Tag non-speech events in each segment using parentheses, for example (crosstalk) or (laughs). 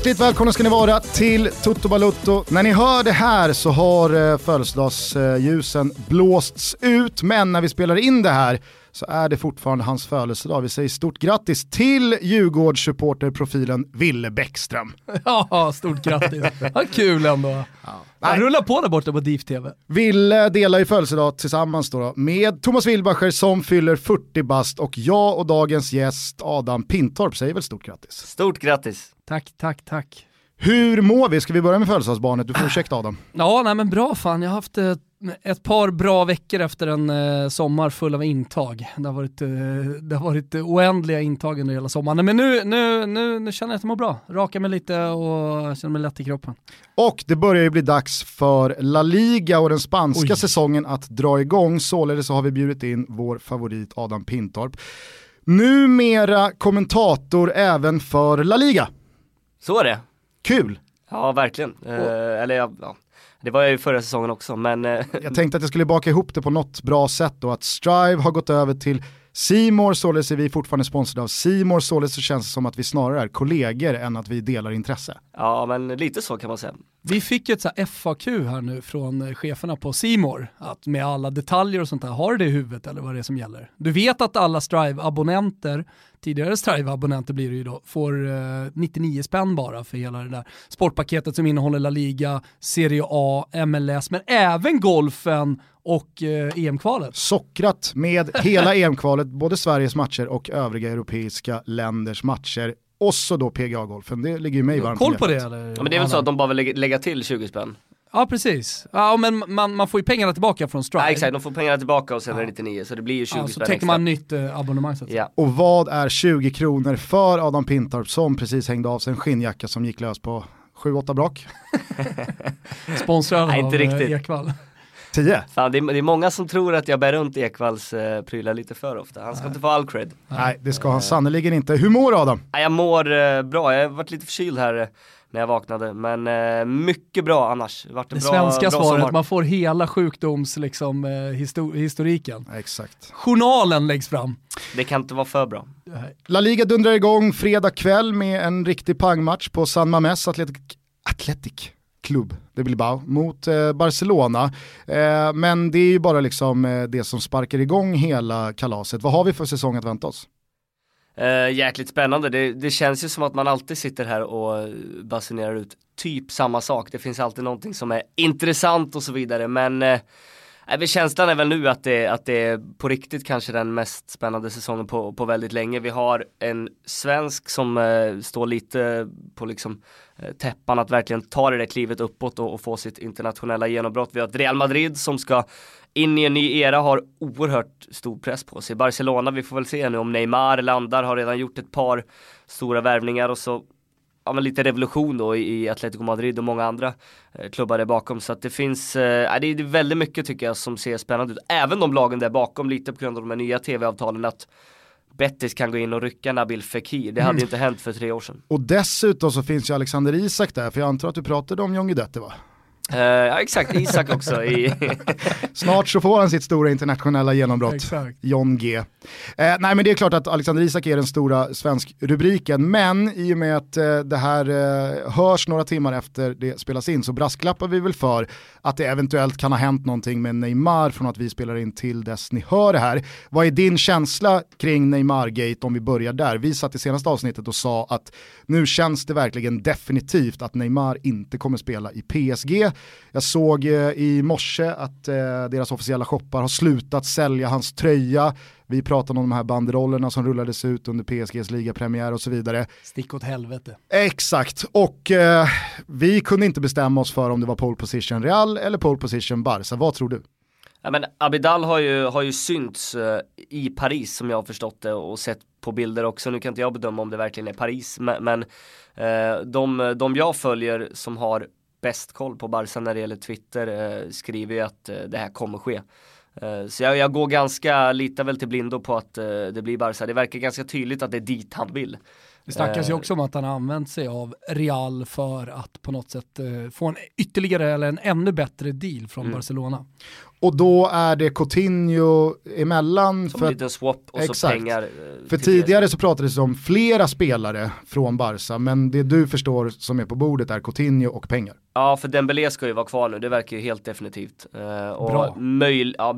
Hjärtligt välkomna ska ni vara till Toto Balutto. När ni hör det här så har eh, födelsedagsljusen blåsts ut, men när vi spelar in det här så är det fortfarande hans födelsedag. Vi säger stort grattis till Djurgårdssupporterprofilen Ville Bäckström. (laughs) Ja, stort grattis. Vad kul ändå. Ja. Han rullar på där borta på DIF TV. Ville delar ju födelsedag tillsammans då, med Thomas Wilbacher som fyller 40 bast och jag och dagens gäst Adam Pintorp säger väl stort grattis. Stort grattis. Tack, tack, tack. Hur mår vi? Ska vi börja med födelsedagsbarnet? Du får ursäkta Adam. Ja, nej men bra fan. Jag har haft ett, ett par bra veckor efter en eh, sommar full av intag. Det har varit, eh, det har varit oändliga intag under hela sommaren. Men nu, nu, nu, nu känner jag att jag mår bra. Rakar mig lite och känner mig lätt i kroppen. Och det börjar ju bli dags för La Liga och den spanska Oj. säsongen att dra igång. Således så har vi bjudit in vår favorit Adam Pintorp. Numera kommentator även för La Liga. Så är det. Kul! Ja, verkligen. Eh, eller ja, ja, det var jag ju förra säsongen också, men eh, (laughs) Jag tänkte att jag skulle baka ihop det på något bra sätt då, att Strive har gått över till Simor, således är vi fortfarande sponsrade av Simor, således så känns det som att vi snarare är kollegor än att vi delar intresse. ja, men lite så kan man säga. Vi fick ju ett så här FAQ här nu från eh, cheferna på Simor att med alla detaljer och sånt där, har du det i huvudet eller vad det är som gäller? Du vet att alla Strive-abonnenter, tidigare Strive-abonnenter blir det ju då, får eh, 99 spänn bara för hela det där sportpaketet som innehåller La Liga, Serie A, MLS, men även golfen och eh, EM-kvalet. Sockrat med hela EM-kvalet, både Sveriges matcher och övriga europeiska länders matcher. Och så då PGA-golfen, det ligger ju mig varmt Koll på det eller? Ja, men det är väl så att de bara vill lägga, lägga till 20 spänn. Ja precis, ja, men man, man får ju pengarna tillbaka från Strive. Ja, exakt, de får pengarna tillbaka och sen är det 99, så det blir ju 20 Ja, så täcker man nytt eh, abonnemang så att säga. Ja. Och vad är 20 kronor för Adam Pintorp som precis hängde av sig en skinnjacka som gick lös på 7-8 brak? (laughs) Sponsrad Nej, av inte eh, riktigt. Ekvall. 10? Fan, det, är, det är många som tror att jag bär runt Ekvalls eh, prylar lite för ofta. Han ska inte få all cred. Nej, det ska han sannerligen inte. Hur mår du, Adam? Nej, jag mår eh, bra, jag har varit lite förkyld här eh, när jag vaknade, men eh, mycket bra annars. Det, varit en Det bra, svenska bra svaret, sommar. man får hela sjukdoms liksom, eh, historiken. Exakt. Journalen läggs fram. Det kan inte vara för bra. La Liga dundrar igång fredag kväll med en riktig pangmatch på San Mames Athletic, Athletic Club de Bilbao mot eh, Barcelona. Eh, men det är ju bara liksom eh, det som sparkar igång hela kalaset. Vad har vi för säsong att vänta oss? Uh, jäkligt spännande. Det, det känns ju som att man alltid sitter här och basunerar ut typ samma sak. Det finns alltid någonting som är intressant och så vidare. Men uh, äh, känslan är väl nu att det, att det är på riktigt kanske den mest spännande säsongen på, på väldigt länge. Vi har en svensk som uh, står lite på liksom eh, täppan att verkligen ta det där klivet uppåt och, och få sitt internationella genombrott. Vi har ett Real Madrid som ska in i en ny era har oerhört stor press på sig. Barcelona, vi får väl se nu om Neymar landar, har redan gjort ett par stora värvningar och så ja, men lite revolution då i, Atletico Madrid och många andra eh, klubbar där bakom. Så att det finns, eh, det är väldigt mycket tycker jag som ser spännande ut. Även de lagen där bakom, lite på grund av de här nya tv-avtalen att Bettis kan gå in och rycka Nabil Fekir. Det hade ju inte hänt för tre år sedan. Och dessutom så finns ju Alexander Isak där, för jag antar att du pratade om John Guidetti va? Eh, ja exakt, Isak (laughs) också i Snart så får han sitt stora internationella genombrott. Exakt. John G. Eh, nej men det är klart att Alexander Isak är den stora svensk rubriken, men i och med att eh, det här eh, hörs några timmar efter det spelas in så brasklappar vi väl för att det eventuellt kan ha hänt någonting med Neymar från att vi spelar in till dess ni hör det här. Vad är din känsla kring Neymar-gate om vi börjar där? Vi satt i senaste avsnittet och sa att nu känns det verkligen definitivt att Neymar inte kommer spela i PSG. Jag såg eh, i morse att eh, deras officiella shoppar har slutat sälja hans tröja. Vi pratade om de här banderollerna som rullades ut under PSGs ligapremiär och så vidare. Stick åt helvete. Exakt, och eh, vi kunde inte bestämma oss för om det var pole position Real eller pole position Barca. Vad tror du? Ja, men Abidal har ju, har ju synts eh, i Paris som jag har förstått det och sett på bilder också. Nu kan inte jag bedöma om det verkligen är Paris, men, men eh, de, de jag följer som har bäst koll på Barca när det gäller Twitter eh, skriver ju att eh, det här kommer ske. Eh, så jag, jag går ganska, litar väl till blindo på att eh, det blir Barca. Det verkar ganska tydligt att det är dit han vill. Det snackas ju också om att han har använt sig av Real för att på något sätt få en ytterligare eller en ännu bättre deal från Mm. Barcelona. och då är det Coutinho emellan. Som för liten swap och Exakt. så pengar. För tidigare så pratades det om flera spelare från Barca, men det du förstår som är på bordet är Coutinho och pengar. Ja, för Dembélé ska ju vara kvar nu, det verkar ju helt definitivt. Eh, och Bra. Möj, ja,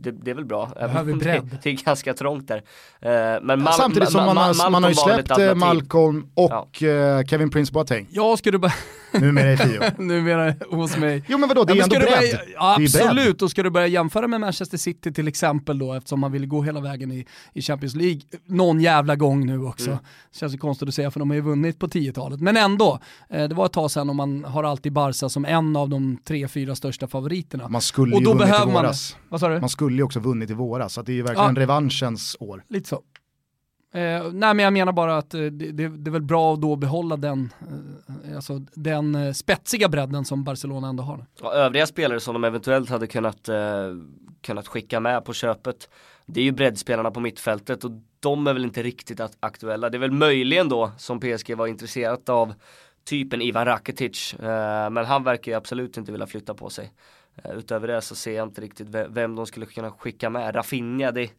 det, det är väl bra. Behöver (laughs) bredd. Det, det är ganska trångt där. Eh, men Mal- Samtidigt som Ma- man, Ma- har, Malcolm man har ju släppt eh. Malcolm och eh, Kevin Prince Boateng, Jag skulle bara, (laughs) numera i tio. (laughs) numera hos mig. Jo men vadå, det är Ja, ändå ska du bredd. börja, ja, bredd. absolut, och ska du börja jämföra med Manchester City till exempel då, eftersom man vill gå hela vägen i, i Champions League någon jävla gång nu också. Mm. Känns ju konstigt att säga för de har ju vunnit på 10-talet. Men ändå, eh, det var ett tag sedan och man har alltid Barca som en av de tre, fyra största favoriterna. Man skulle Och ju då vunnit i behöver man-. Vad sa du? Man skulle ju också vunnit i våras, så att det är ju verkligen Ja. revanschens år. Lite så. Eh, nej men jag menar bara att eh, det, det, är väl bra att då behålla den, eh, alltså, den eh, spetsiga bredden som Barcelona ändå har. Och övriga spelare som de eventuellt hade kunnat, eh, kunnat skicka med på köpet Det är ju breddspelarna på mittfältet och de är väl inte riktigt att- aktuella Det är väl möjligen då som PSG var intresserat av Typen Ivan Rakitic eh, Men han verkar ju absolut inte vilja flytta på sig eh, Utöver det så ser jag inte riktigt ve- vem de skulle kunna skicka med Rafinha det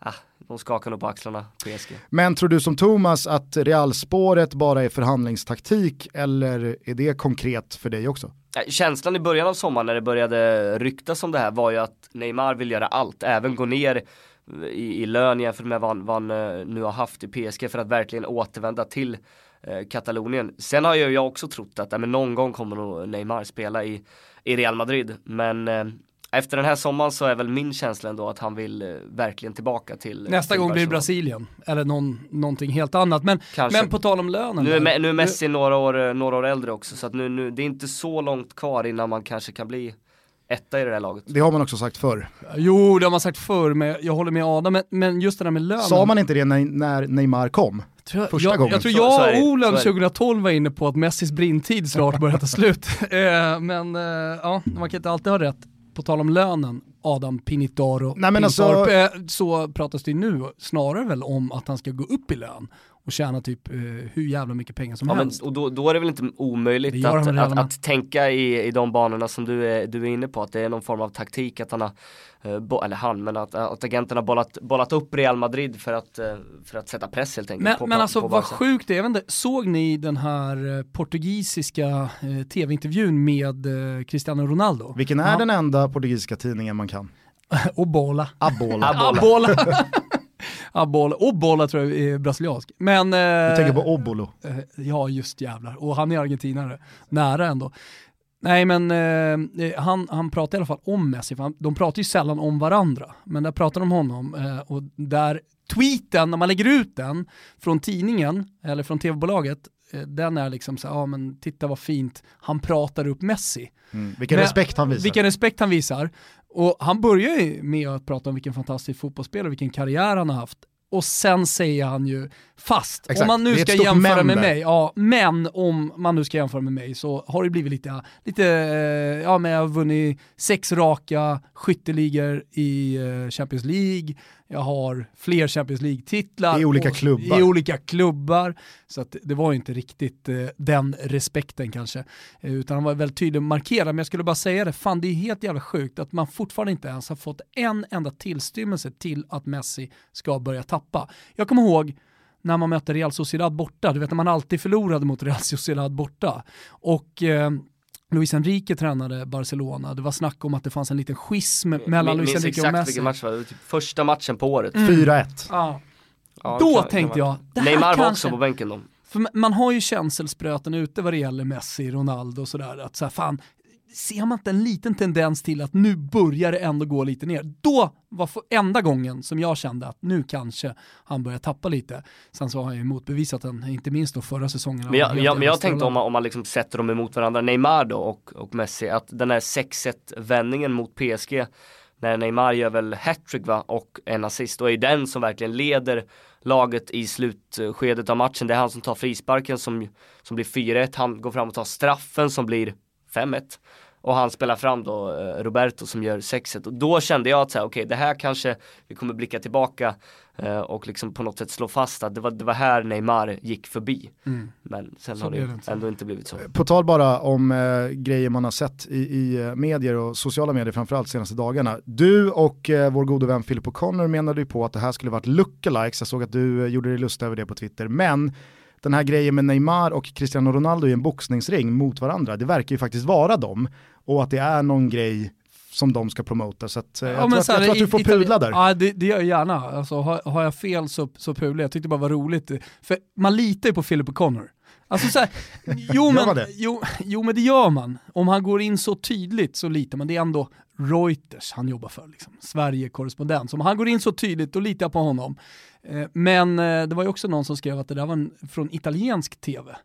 Ah, de skakar nog på axlarna, PSG. Men tror du som Thomas att Realspåret bara är förhandlingstaktik eller är det konkret för dig också? Eh, Känslan i början av sommaren när det började ryktas om det här var ju att Neymar vill göra allt, även gå ner i, i lön jämfört med vad han, vad han nu har haft i PSG för att verkligen återvända till Katalonien. Sen har ju jag också trott att äh, men någon gång kommer nog Neymar spela i, i Real Madrid, men eh, efter den här sommaren så är väl min känsla ändå att han vill eh, verkligen tillbaka till Nästa till gång blir det. Brasilien, eller någon, någonting helt annat. Men, Kanske. men på tal om lönen. Nu är, nu är Messi några år, eh, några år äldre också så att nu, nu, det är inte så långt kvar innan man kanske kan bli etta i det här laget. Det har man också sagt förr. Jo, det har man sagt förr, men jag håller med Adam. Men, men just det där med lönen. Sa man inte det när, när Neymar kom? Tror jag, första jag, gången? Jag tror jag och Olen så är det. 2012 var inne på att Messis brintid snart börjar ta slut. (laughs) Eh, men eh, ja, man kan inte alltid ha rätt. På tal om lönen, Adam Pinitaro Nej, men Pintorp, alltså- eh, så pratas det nu snarare väl om att han ska gå upp i lön och tjäna typ eh, hur jävla mycket pengar som Ja, men, helst. och då, då är det väl inte omöjligt att, att, med. att tänka i, i de banorna som du är, du är inne på, att det är någon form av taktik att han har, eh, bo, eller han, men att, att agenterna bollat, bollat upp Real Madrid för att, eh, för att sätta press helt enkelt Men, på, men alltså på vad sjukt det är, jag vet inte, såg ni den här eh, portugisiska eh, tv-intervjun med eh, Cristiano Ronaldo? Vilken är Ja. den enda portugisiska tidningen man kan? (laughs) Obola. Abola. Abola. Abola. (laughs) Abola. Obola tror jag är brasiliansk. Men... Eh, Jag tänker på Obolo. eh, Ja, just jävlar. Och han är argentinare. Nära ändå. Nej men eh, han, han pratar i alla fall om Messi, för han, de pratar ju sällan om varandra. Men där pratar de om honom eh, och där tweeten, när man lägger ut den från tidningen eller från tv-bolaget, eh, den är liksom så ja men titta vad fint, han pratar upp Messi. Mm. Vilken Men- respekt han visar. Vilken respekt han visar. Och han börjar ju med att prata om vilken fantastisk fotbollsspelare, vilken karriär han har haft. Och sen säger han ju, fast Exakt, om man nu ska jämföra med där. mig, ja, men om man nu ska jämföra med mig så har det blivit lite, lite eh, ja men jag har vunnit sex raka skytteligor i eh, Champions League, jag har fler Champions League-titlar. I olika och- klubbar. I olika klubbar. Så att det var ju inte riktigt eh, den respekten kanske. Eh, utan han var väldigt tydlig och markerad. Men jag skulle bara säga det, fan det är helt jävla sjukt att man fortfarande inte ens har fått en enda tillstymmelse till att Messi ska börja tappa. Jag kommer ihåg när man mötte Real Sociedad borta, du vet när man alltid förlorade mot Real Sociedad borta. Och eh, Luis Enrique tränade Barcelona, det var snack om att det fanns en liten schism mellan Luis Enrique och exakt Messi. vilken match det var, det var typ första matchen på året. Mm. 4-1. Ja. Ja, Då kan- kan tänkte jag, det här Neymar var kanske- också på bänken då. För ma- man har ju känselspröten ute vad det gäller Messi, Ronaldo och sådär. Att så här, fan, ser man inte en liten tendens till att nu börjar det ändå gå lite ner. Då var enda gången som jag kände att nu kanske han börjar tappa lite. Sen så har han ju motbevisat den, inte minst då förra säsongen. Men jag, jag, men jag tänkte om man, om man liksom sätter dem emot varandra, Neymar då och, och Messi, att den här 6-1 vändningen mot PSG, när Neymar gör väl hattrick va, och en assist, och är den som verkligen leder laget i slutskedet av matchen. Det är han som tar frisparken som, som blir 4-1, han går fram och tar straffen som blir 5-1. och han spelar fram då eh, Roberto som gör sexet och då kände jag att så här, okej okay, det här kanske vi kommer blicka tillbaka eh, och liksom på något sätt slå fast att det var, det var här Neymar gick förbi. Mm. Men sen så har det inte. ändå inte blivit så. På tal bara om eh, grejer man har sett i, i eh, medier och sociala medier framförallt senaste dagarna. Du och eh, vår gode vän Philip O'Connor menade ju på att det här skulle varit lookalikes, jag såg att du eh, gjorde dig lust över det på Twitter, men den här grejen med Neymar och Cristiano Ronaldo i en boxningsring mot varandra, det verkar ju faktiskt vara dem. Och att det är någon grej som de ska promota. Så att, eh, ja, jag, tror att, jag tror att du får pudla där. Ja det, det gör jag gärna. Alltså, har, har jag fel så, så pudlar jag. tyckte det bara var roligt. För man litar ju på Philip O'Connor. Alltså så här, (laughs) jo, men, jo, jo men det gör man. Om han går in så tydligt så litar man. Det är ändå Reuters han jobbar för, liksom. Sverige-korrespondent. Så om han går in så tydligt, då litar jag på honom. Eh, men eh, det var ju också någon som skrev att det där var en, från italiensk tv.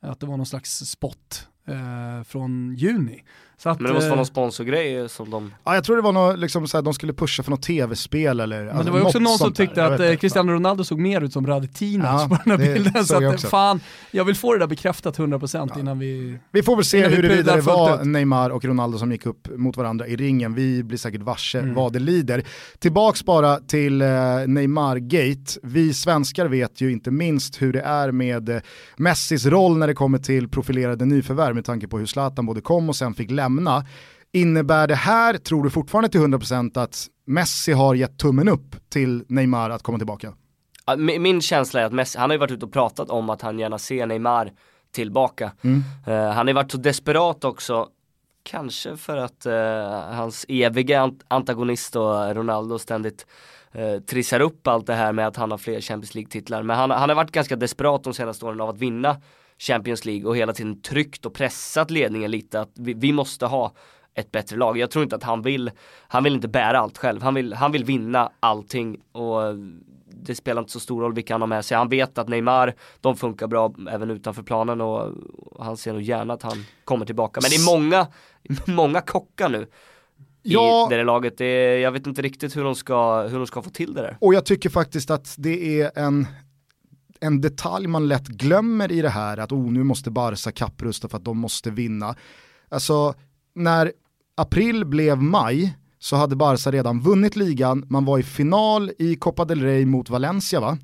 Att det var någon slags spot eh, från juni. Att, men det måste vara någon sponsorgrej som de... Ja jag tror det var något, liksom, såhär, de skulle pusha för något tv-spel eller Men alltså, det var ju också någon som tyckte där. att eh, Cristiano Ronaldo såg mer ut som Radetinac ja, (laughs) på den här bilden. Så att, fan, jag vill få det där bekräftat 100% ja. innan vi... Vi får väl se huruvida det var Neymar och Ronaldo som gick upp mot varandra i ringen. Vi blir säkert varse mm. vad det lider. Tillbaks bara till eh, Neymar-gate. Vi svenskar vet ju inte minst hur det är med eh, Messis roll när det kommer till profilerade nyförvärv med tanke på hur Zlatan både kom och sen fick lämna lämna. Innebär det här, tror du fortfarande till 100% att Messi har gett tummen upp till Neymar att komma tillbaka? Min känsla är att Messi, han har ju varit ute och pratat om att han gärna ser Neymar tillbaka. Mm. Uh, han har ju varit så desperat också, kanske för att uh, hans eviga antagonist och Ronaldo ständigt uh, trissar upp allt det här med att han har fler Champions League-titlar. Men han, han har varit ganska desperat de senaste åren av att vinna Champions League och hela tiden tryckt och pressat ledningen lite att vi, vi, måste ha ett bättre lag. Jag tror inte att han vill, han vill inte bära allt själv. Han vill, han vill vinna allting och det spelar inte så stor roll vilka han har med sig. Han vet att Neymar, de funkar bra även utanför planen och, han ser nog gärna att han kommer tillbaka. Men det är många, många kockar nu i ja, det där laget. Det är, jag vet inte riktigt hur de, ska, hur de ska få till det där. Och jag tycker faktiskt att det är en en detalj man lätt glömmer i det här, att oh, nu måste Barca kapprusta för att de måste vinna. Alltså, när april blev maj så hade Barca redan vunnit ligan, man var i final i Copa del Rey mot Valencia va?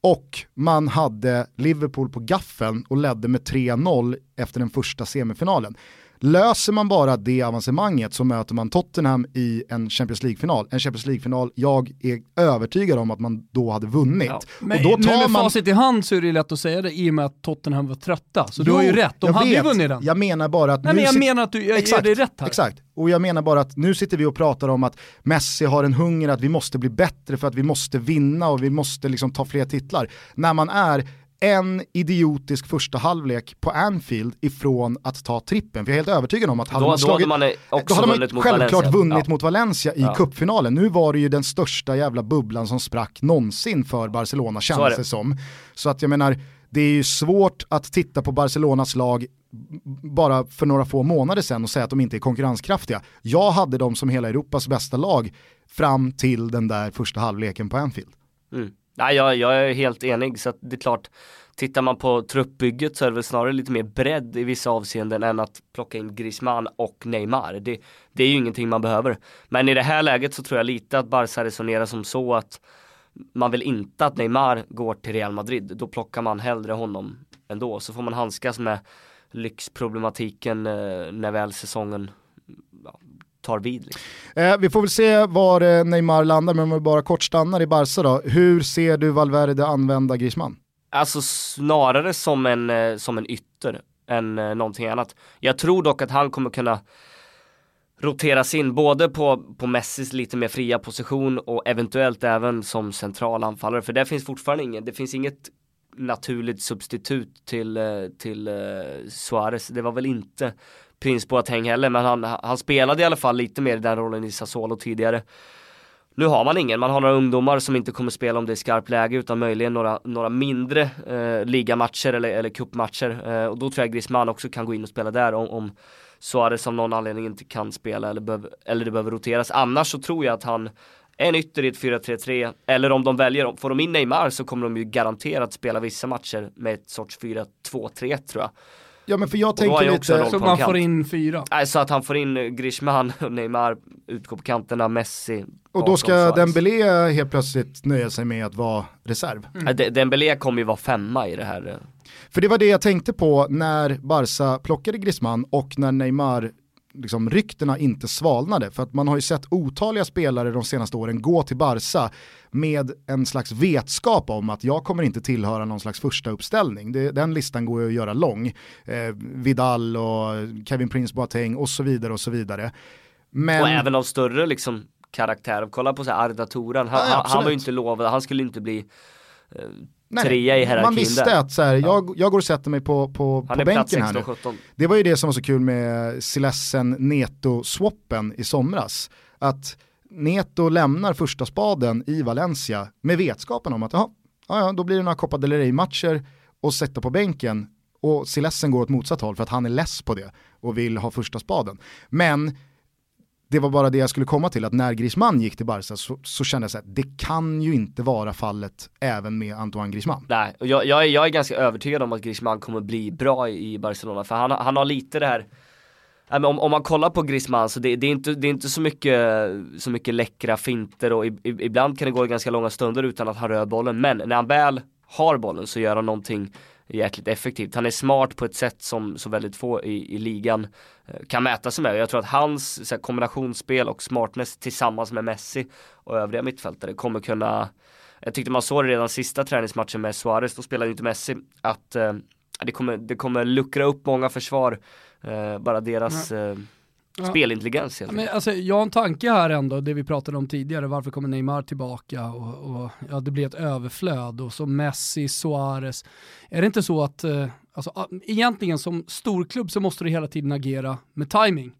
Och man hade Liverpool på gaffeln och ledde med 3-0 efter den första semifinalen. Löser man bara det avancemanget så möter man Tottenham i en Champions League-final. En Champions League-final jag är övertygad om att man då hade vunnit. Ja. Men och då tar nu med man... facit i hand så är det lätt att säga det i och med att Tottenham var trötta. Så jo, du har ju rätt, de hade vet. ju vunnit den. Jag menar bara att... Nej, men jag sit... menar att du jag exakt, ger dig rätt här. Exakt, och jag menar bara att nu sitter vi och pratar om att Messi har en hunger att vi måste bli bättre för att vi måste vinna och vi måste liksom ta fler titlar. När man är en idiotisk första halvlek på Anfield ifrån att ta trippen. För jag är helt övertygad om att hade då, man slagit, då hade man, då hade man vunnit självklart mot vunnit ja. mot Valencia i ja. kuppfinalen. Nu var det ju den största jävla bubblan som sprack någonsin för Barcelona kändes det som. Så att jag menar, det är ju svårt att titta på Barcelonas lag bara för några få månader sedan och säga att de inte är konkurrenskraftiga. Jag hade dem som hela Europas bästa lag fram till den där första halvleken på Anfield. Mm. Nej, jag, jag är helt enig så att det är klart Tittar man på truppbygget så är det väl snarare lite mer bredd i vissa avseenden än att plocka in Griezmann och Neymar. Det, det är ju ingenting man behöver. Men i det här läget så tror jag lite att Barca resonerar som så att man vill inte att Neymar går till Real Madrid. Då plockar man hellre honom ändå. Så får man handskas med lyxproblematiken eh, när väl säsongen ja, tar vid. Liksom. Eh, vi får väl se var eh, Neymar landar, men om vi bara kort stannar i Barca då. Hur ser du Valverde använda Griezmann? Alltså snarare som en, eh, som en ytter än eh, någonting annat. Jag tror dock att han kommer kunna roteras in både på, på Messis lite mer fria position och eventuellt även som central anfallare. För det finns fortfarande ingen, det finns inget naturligt substitut till, till Suarez. Det var väl inte Prins Boateng heller, men han, han spelade i alla fall lite mer i den rollen i Sassuolo tidigare. Nu har man ingen, man har några ungdomar som inte kommer spela om det är skarpt läge utan möjligen några, några mindre eh, ligamatcher eller, eller cupmatcher. Eh, och då tror jag Griezmann också kan gå in och spela där om, om Suarez av någon anledning inte kan spela eller, behöv, eller det behöver roteras. Annars så tror jag att han är en ytter i ett 4-3-3 eller om de väljer, får de in Neymar så kommer de ju garanterat spela vissa matcher med ett sorts 4-2-3 tror jag. Ja men för jag tänker lite. Så man kant. får in fyra. Nej, så att han får in eh, Griezmann och (laughs) Neymar utgår på kanterna, Messi. och då ska. Dembélé helt plötsligt nöja sig med att vara reserv. De- Dembélé kommer ju vara femma i det här. eh. För det var det jag tänkte på när Barca plockade Griezmann och när Neymar liksom, ryktena inte svalnade. För att man har ju sett otaliga spelare de senaste åren gå till Barca med en slags vetskap om att jag kommer inte tillhöra någon slags första uppställning. Det, den listan går ju att göra lång. Eh, Vidal och Kevin Prince Boateng och så vidare och så vidare. Men... Och även av större liksom karaktär. Kolla på så här Arda Toran, han, Ja, han, var ju inte lovad, han skulle inte bli eh, Nej, trea i hierarkin Man visste där. att så här, jag, jag går och sätter mig på, på, Han på bänken här nu. 16-17. Det var ju det som var så kul med Silessen Neto-swappen i somras. Att Neto lämnar första spaden i Valencia med vetskapen om att jaha, ja, ja, då blir det några Copa del Rey-matcher och sätta på bänken och Silessen går åt motsatt håll för att han är less på det och vill ha första spaden. Men det var bara det jag skulle komma till, att när Griezmann gick till Barca så, så kände jag så att det kan ju inte vara fallet även med Antoine Griezmann. Nej, och jag, jag, är, jag är ganska övertygad om att Griezmann kommer bli bra i Barcelona, för han, har- han har lite det här om, om man kollar på Griezmann så det, det, är inte, det är inte så mycket, så mycket läckra finter och i, i, ibland kan det gå ganska långa stunder utan att han rör bollen. Men när han väl har bollen så gör han någonting jäkligt effektivt. Han är smart på ett sätt som så väldigt få i, i ligan eh, kan mäta sig med. Jag tror att hans här, kombinationsspel och smartness tillsammans med Messi och övriga mittfältare kommer kunna jag tyckte man såg det redan sista träningsmatchen med Suarez, då spelade ju inte Messi, att eh, det, kommer, det kommer luckra upp många försvar, eh, bara deras eh, Ja. spelintelligens helt Men, alltså, jag har en tanke här ändå, det vi pratade om tidigare, varför kommer Neymar tillbaka och, och ja, det blir ett överflöd och så Messi, Suarez. Är det inte så att, eh, alltså, egentligen som storklubb så måste du hela tiden agera med timing.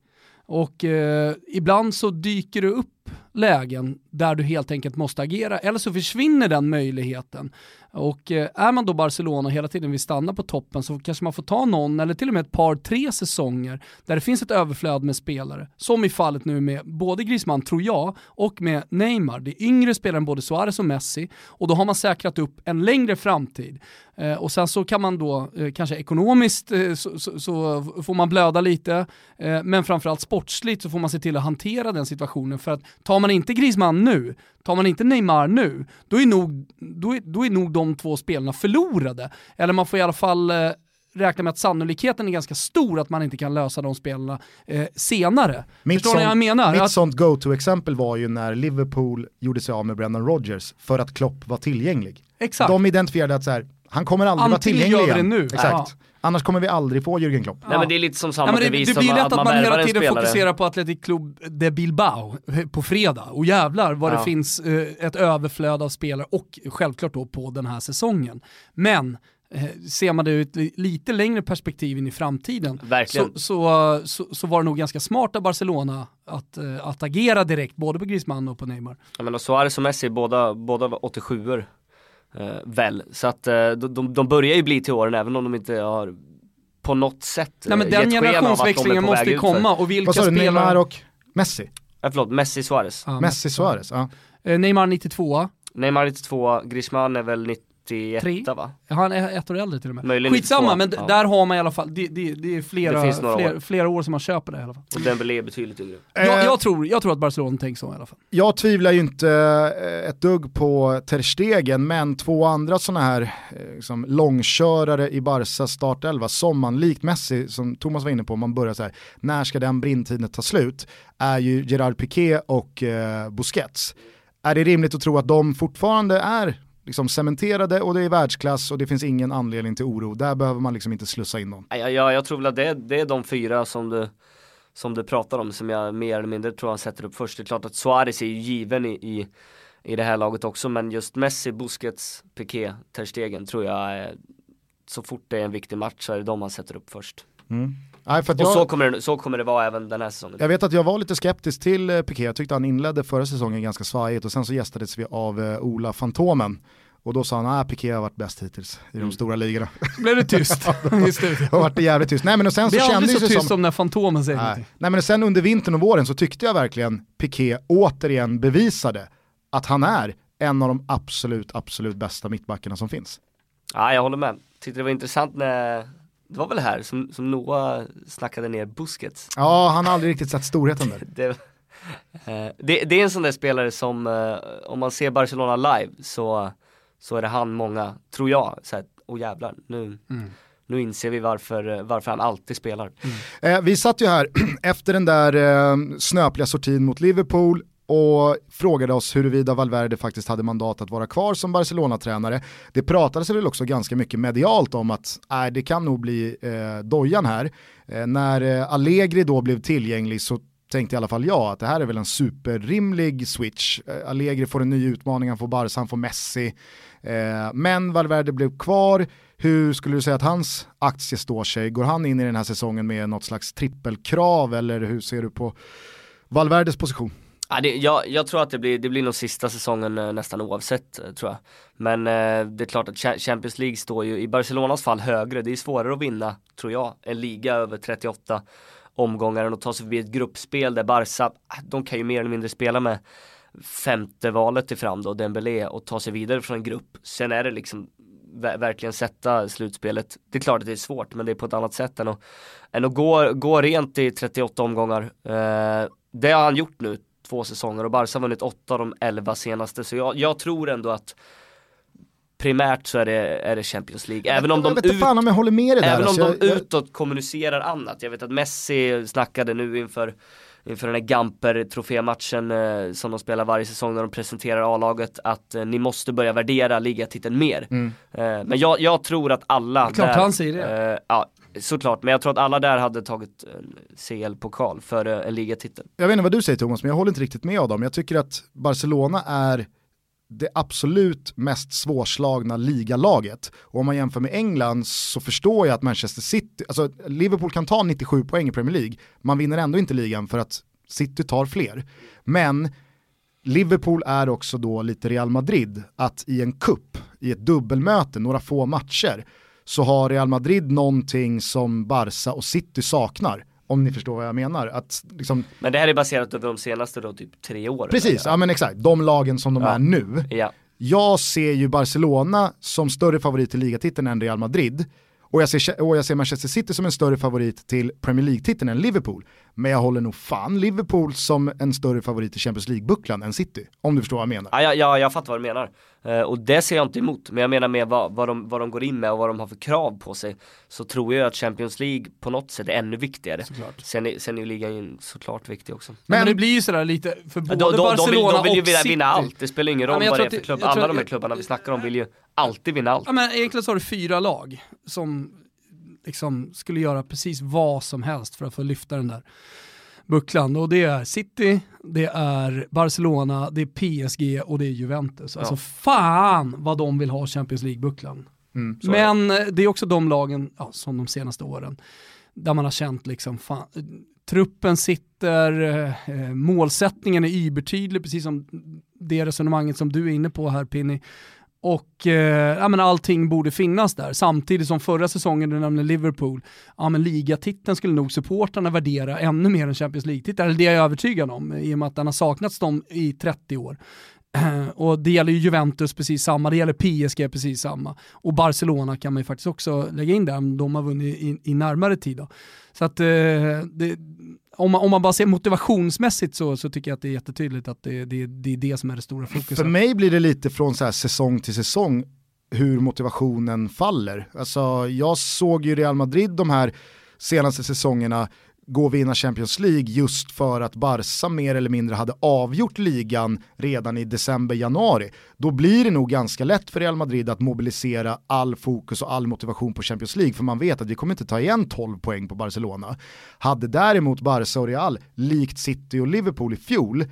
Och eh, ibland så dyker det upp lägen där du helt enkelt måste agera, eller så försvinner den möjligheten. Och eh, är man då Barcelona och hela tiden vill stanna på toppen så kanske man får ta någon, eller till och med ett par, tre säsonger där det finns ett överflöd med spelare. Som i fallet nu med både Griezmann, tror jag, och med Neymar. Det är yngre spelare än både Suarez och Messi och då har man säkrat upp en längre framtid. Eh, och sen så kan man då, eh, kanske ekonomiskt, eh, så, så, så får man blöda lite, eh, men framförallt sportsligt så får man se till att hantera den situationen. För att tar man inte Griezmann nu, tar man inte Neymar nu, då är nog, då är, då är nog de två spelarna förlorade. Eller man får i alla fall eh, räkna med att sannolikheten är ganska stor att man inte kan lösa de spelarna eh, senare. Mitt Förstår ni vad jag sånt- menar? Mitt Att- sånt go-to-exempel var ju när Liverpool gjorde sig av med Brendan Rodgers för att Klopp var tillgänglig. Exakt. De identifierade att så här, han kommer aldrig Antingen vara tillgänglig gör vi igen. det nu. Exakt. Ja. Annars kommer vi aldrig få Jürgen Klopp. Nej men det är lite som samma Ja, men det, det blir lätt att att man, man hela en tiden spelare. fokuserar på Athletic Club de Bilbao på fredag. Och jävlar vad det Ja. finns eh, ett överflöd av spelare och självklart då på den här säsongen. Men eh, ser man det ur ett li- lite längre perspektiv in i framtiden så, så, så, så var det nog ganska smart av Barcelona att, eh, att agera direkt både på Griezmann och på Neymar. Jag menar Suarez och Messi, båda, båda var 87 eh, väl. Så att eh, de, de, de börjar ju bli till åren även om de inte har på något sätt Nej, men eh, den de generationsväxlingen på måste komma och vilka Vad sa du, spelare... Neymar och Messi? Eh, förlåt, Messi Suarez. Ja, Messi Suarez, ja. Eh, Neymar 92, Neymar 92, Griezmann är väl 91 Tre. va? han är ett år äldre till och med. Möjligen Skitsamma, 92, men ja. där har man i alla fall, det, det, det är flera, Det flera, år. flera år som man köper det i alla fall. Och Dembélé är betydligt yngre. Eh, Jag, jag, tror, jag tror att Barcelona tänker så i alla fall. Jag tvivlar ju inte eh, ett dugg på Ter Stegen, men två andra sådana här eh, liksom, långkörare i Barca startelva, som man likt Messi, som Thomas var inne på, man börjar så här, när ska den brintiden ta slut, är ju Gerard Piqué och eh, Busquets. Är det rimligt att tro att de fortfarande är liksom cementerade och det är världsklass och det finns ingen anledning till oro. Där behöver man liksom inte slussa in någon. Nej, Jag, jag, tror väl att det är, det är de fyra som du, som du pratar om som jag mer eller mindre tror han sätter upp först. Det är klart att Suarez är ju given i, i, i det här laget också men just Messi, Busquets, Piqué, Ter Stegen tror jag är, så fort det är en viktig match så är det de han sätter upp först. Nej, för att Och jag, så, kommer det, så kommer det vara även den här säsongen. Jag vet att jag var lite skeptisk till eh, Piqué, jag tyckte han inledde förra säsongen ganska svajigt och sen så gästades vi av eh, Ola Fantomen. Och då sa han att Piqué har varit bäst hittills i de Mm. stora ligorna. Blev det tyst (laughs) i studion? Det har varit jävligt tyst. Nej men och sen så Det är aldrig så tyst som... som när Fantomen säger Nej. någonting. Nej men sen under vintern och våren så tyckte jag verkligen Piqué återigen bevisade att han är en av de absolut, absolut bästa mittbackarna som finns. Ja, jag håller med. Tyckte det var intressant när, det var väl här som, som Noah snackade ner Busquets. Ja, han har aldrig riktigt sett storheten där. (laughs) det, eh, det, det, är en sån där spelare som, eh, om man ser Barcelona live så, så är det han många, tror jag, såhär, åh jävlar, nu, mm. nu inser vi varför, varför han alltid spelar. Mm. Eh, vi satt ju här (clears throat) efter den där eh, snöpliga sortin mot Liverpool, och frågade oss huruvida Valverde faktiskt hade mandat att vara kvar som Barcelona-tränare. Det pratades väl också ganska mycket medialt om att äh, det kan nog bli eh, dojan här. Eh, när eh, Allegri då blev tillgänglig så tänkte i alla fall jag att det här är väl en superrimlig switch. Eh, Allegri får en ny utmaning, han får Barca, han får Messi. Eh, men Valverde blev kvar. Hur skulle du säga att hans aktie står sig? Går han in i den här säsongen med något slags trippelkrav eller hur ser du på Valverdes position? Ja, det, jag, jag, tror att det blir, det blir nog sista säsongen eh, nästan oavsett eh, tror jag. Men eh, det är klart att Champions League står ju i Barcelonas fall högre. Det är svårare att vinna, tror jag, en liga över 38 omgångar än att ta sig förbi ett gruppspel där Barca, ah, de kan ju mer eller mindre spela med femte valet till fram då, Dembélé och ta sig vidare från en grupp. Sen är det liksom verkligen sätta slutspelet. Det är klart att det är svårt men det är på ett annat sätt än att, än att gå, gå rent i 38 omgångar. Eh, det har han gjort nu två säsonger och Barca har vunnit åtta av de elva senaste. Så jag, jag tror ändå att primärt så är det, är det Champions League. Även om de, ut, om där. Alltså, om de jag, utåt kommunicerar annat. Jag vet att Messi snackade nu inför inför den här Gamper-trofématchen eh, som de spelar varje säsong när de presenterar A-laget att eh, ni måste börja värdera ligatiteln mer. Mm. Eh, men jag, jag, tror att alla Klart där, han säger det. Eh, ja, Såklart, men jag tror att alla där hade tagit en CL-pokal för en ligatitel. Jag vet inte vad du säger Thomas, men jag håller inte riktigt med Adam. Jag tycker att Barcelona är det absolut mest svårslagna ligalaget. Och om man jämför med England så förstår jag att Manchester City, alltså Liverpool kan ta 97 poäng i Premier League, man vinner ändå inte ligan för att City tar fler. Men Liverpool är också då lite Real Madrid, att i en kupp, i ett dubbelmöte, några få matcher, så har Real Madrid någonting som Barca och City saknar. Om ni förstår vad jag menar. Att liksom... Men det här är baserat över de senaste då, typ tre åren? Precis, ja men exakt. De lagen som de ja. är nu. Ja. Jag ser ju Barcelona som större favorit till ligatiteln än Real Madrid. Och jag, ser, och jag ser Manchester City som en större favorit till Premier League-titeln än Liverpool. Men jag håller nog fan Liverpool som en större favorit i Champions League-bucklan än City. Om du förstår vad jag menar. Ja, ja, ja jag fattar vad du menar. Uh, och det ser jag inte emot. Men jag menar med vad, vad, de, vad de går in med och vad de har för krav på sig. Så tror jag att Champions League på något sätt är ännu viktigare. Såklart. Sen, är, sen är ju ligan såklart viktig också. Men, men det blir ju sådär lite, för både ja, de, Barcelona de, vill, de vill ju vinna, vinna allt. Det spelar ingen roll ja, vad det är för klubb. Alla de här klubbarna vi snackar om vill ju alltid vinna allt. Ja, men egentligen så har du fyra lag som liksom skulle göra precis vad som helst för att få lyfta den där bucklan. Och det är City, det är Barcelona, det är PSG och det är Juventus. Ja. Alltså fan vad de vill ha Champions League-bucklan. Mm, Men är det. det. är också de lagen, ja, som de senaste åren, där man har känt liksom, fan, truppen sitter, eh, målsättningen är ybertydlig, precis som det resonemanget som du är inne på här Pinny. Och eh, ja, men allting borde finnas där. Samtidigt som förra säsongen, du nämnde Liverpool, ja, men ligatiteln skulle nog supportarna värdera ännu mer än Champions League-titeln. Eller det är jag övertygad om, i och med att den har saknats dem i 30 år. (clears throat) och det gäller ju Juventus precis samma, det gäller PSG precis samma. Och Barcelona kan man ju faktiskt också lägga in där, de har vunnit i, i närmare tid. Då. Så att eh, det, om man, om man bara ser motivationsmässigt så, så tycker jag att det är jättetydligt att det, det, det är det som är det stora fokuset. För mig blir det lite från så säsong till säsong hur motivationen faller. Alltså, jag såg ju Real Madrid de här senaste säsongerna gå och vinna Champions League just för att Barca mer eller mindre hade avgjort ligan redan i december-januari. Då blir det nog ganska lätt för Real Madrid att mobilisera all fokus och all motivation på Champions League för man vet att vi kommer inte ta igen 12 poäng på Barcelona. Hade däremot Barca och Real, likt City och Liverpool i fjol,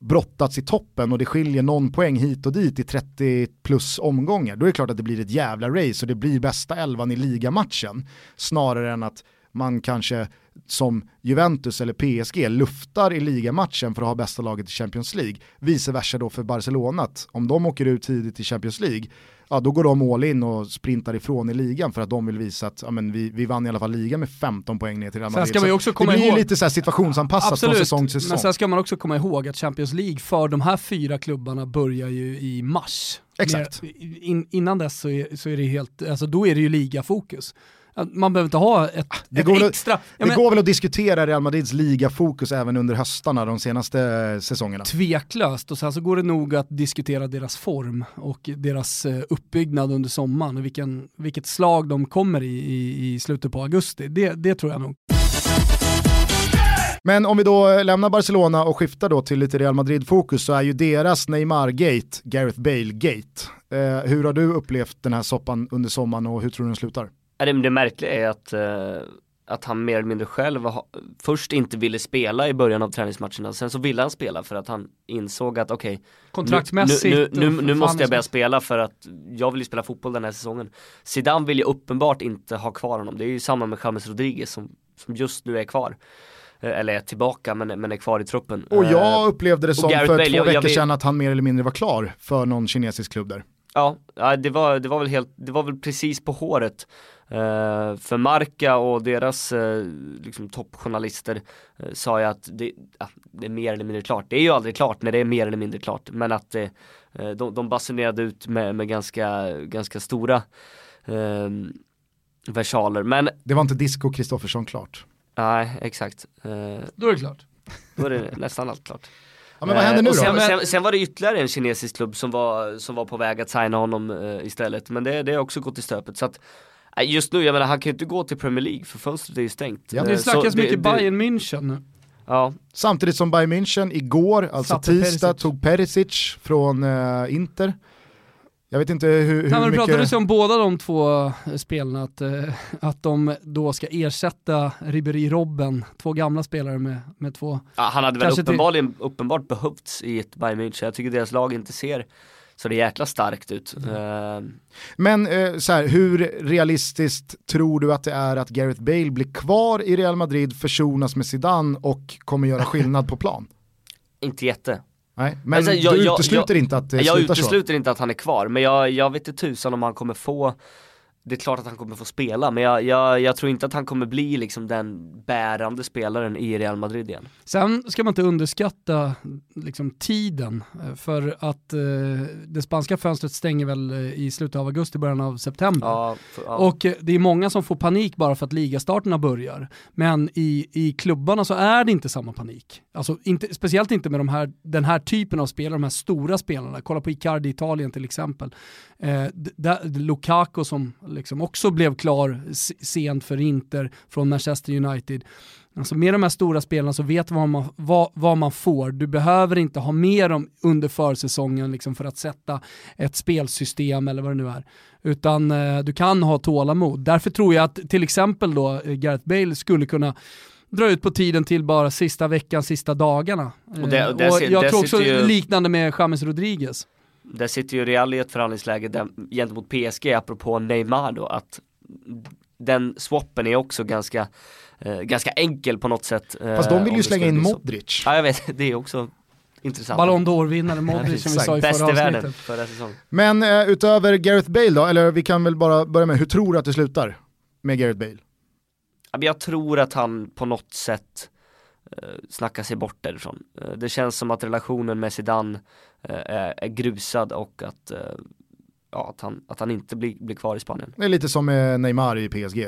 brottats i toppen och det skiljer någon poäng hit och dit i 30 plus omgångar, då är det klart att det blir ett jävla race och det blir bästa elvan i ligamatchen. Snarare än att man kanske som Juventus eller PSG luftar i ligamatchen för att ha bästa laget i Champions League. Vice versa då för Barcelona, att om de åker ut tidigt i Champions League, ja då går de all in och sprintar ifrån i ligan för att de vill visa att ja, men vi, vi vann i alla fall ligan med 15 poäng ner till Real Madrid. Ska man också komma det blir ihåg... lite så situationsanpassat Absolut. från säsong till säsong. Men sen ska man också komma ihåg att Champions League för de här fyra klubbarna börjar ju i mars. Exakt. In, innan dess så är, så är det helt, alltså då är det ju ligafokus. Man behöver inte ha ett, det ett går extra... Väl, det men, går väl att diskutera Real Madrids ligafokus även under höstarna de senaste säsongerna? Tveklöst, och sen så går det nog att diskutera deras form och deras eh, uppbyggnad under sommaren och vilken, vilket slag de kommer i, i, i slutet på augusti. Det, det tror jag nog. Men om vi då lämnar Barcelona och skiftar då till lite Real Madrid-fokus så är ju deras Neymar-gate Gareth Bale-gate. Eh, hur har du upplevt den här soppan under sommaren och hur tror du den slutar? Det, det märkliga är att, eh, att han mer eller mindre själv ha, först inte ville spela i början av träningsmatcherna, sen så ville han spela för att han insåg att okej, okay, kontraktsmässigt nu, nu, nu, nu måste jag börja spela för att jag vill ju spela fotboll den här säsongen. Zidane vill ju uppenbart inte ha kvar honom, det är ju samma med James Rodriguez som, som just nu är kvar. Eh, eller är tillbaka men, men är kvar i truppen. Och jag eh, upplevde det som för Bale, två jag, veckor jag, sedan att han mer eller mindre var klar för någon kinesisk klubb där. Ja, det var, det var väl helt, det var väl precis på håret. Uh, för Marca och deras uh, liksom toppjournalister uh, sa ju att det, det, är mer eller mindre klart. Det är ju aldrig klart när det är mer eller mindre klart. Men att det, de, de basunerade ut med, med ganska, ganska stora versaler. Men det var inte Disco Kristoffersson klart. Nej, exakt. Då är det klart. Då är det nästan allt klart. Ja, men vad händer nu då? Sen, sen, sen, var det ytterligare en kinesisk klubb som var, som var på väg att signa honom uh, istället. Men det, det har också gått i stöpet. Så att, just nu, jag menar han kan ju inte gå till Premier League för fönstret är ju stängt. Ja. Det uh, snackas så mycket det, Bayern München nu. Ja. Samtidigt som Bayern München igår, alltså Satte tisdag, Perisic. tog Perisic från uh, Inter. Jag vet inte hur, hur Nej, men mycket... pratades om båda de två eh, spelarna, att, eh, att de då ska ersätta Ribéry Robben, två gamla spelare med, med två... Ja, han hade väl uppenbarligen, till... uppenbart behövts i ett Bayern München, jag tycker deras lag inte ser så det är jäkla starkt ut. Mm. Uh... Men uh, så här, hur realistiskt tror du att det är att Gareth Bale blir kvar i Real Madrid, försonas med Zidane och kommer göra skillnad på plan? (laughs) Inte jätte. Nej, men alltså, jag, du utesluter jag, inte att det Jag slutar utesluter så. inte att han är kvar, men jag, jag vet inte tusan om han kommer få det är klart att han kommer få spela, men jag, jag, jag, tror inte att han kommer bli liksom den bärande spelaren i Real Madrid igen. Sen ska man inte underskatta liksom, tiden, eh, för att eh, det spanska fönstret stänger väl eh, i slutet av augusti, början av september. Ja, för, ja. Och eh, det är många som får panik bara för att ligastarterna börjar. Men i, i klubbarna så är det inte samma panik. Alltså, inte, speciellt inte med de här, den här typen av spelare, de här stora spelarna. Kolla på Icardi i Italien till exempel. Eh, Lukaku som liksom också blev klar sent för Inter från Manchester United. Alltså med de här stora spelarna så vet vad man vad, vad man får. Du behöver inte ha med dem under försäsongen liksom för att sätta ett spelsystem eller vad det nu är. Utan eh, du kan ha tålamod. Därför tror jag att till exempel då eh, Gareth Bale skulle kunna dra ut på tiden till bara sista veckan, sista dagarna. Och, det, och, det, och jag tror också ju... liknande med James Rodriguez. Där sitter ju Real i ett förhandlingsläge där, gentemot PSG, apropå Neymar då, att den swappen är också ganska, eh, ganska enkel på något sätt. Eh, Fast de vill ju slänga in Modric. Ja jag vet, det är också intressant. Ballon d'Or-vinnare Modric som vi sa i Bäst förra i världen förra säsongen. Men eh, utöver Gareth Bale då, eller vi kan väl bara börja med, hur tror du att det slutar med Gareth Bale? Jag tror att han på något sätt Eh, snacka sig bort därifrån. Eh, det känns som att relationen med Zidane eh, är grusad och att, ja, att, han, att han inte blir, blir kvar i Spanien. Det är lite som med Neymar i PSG.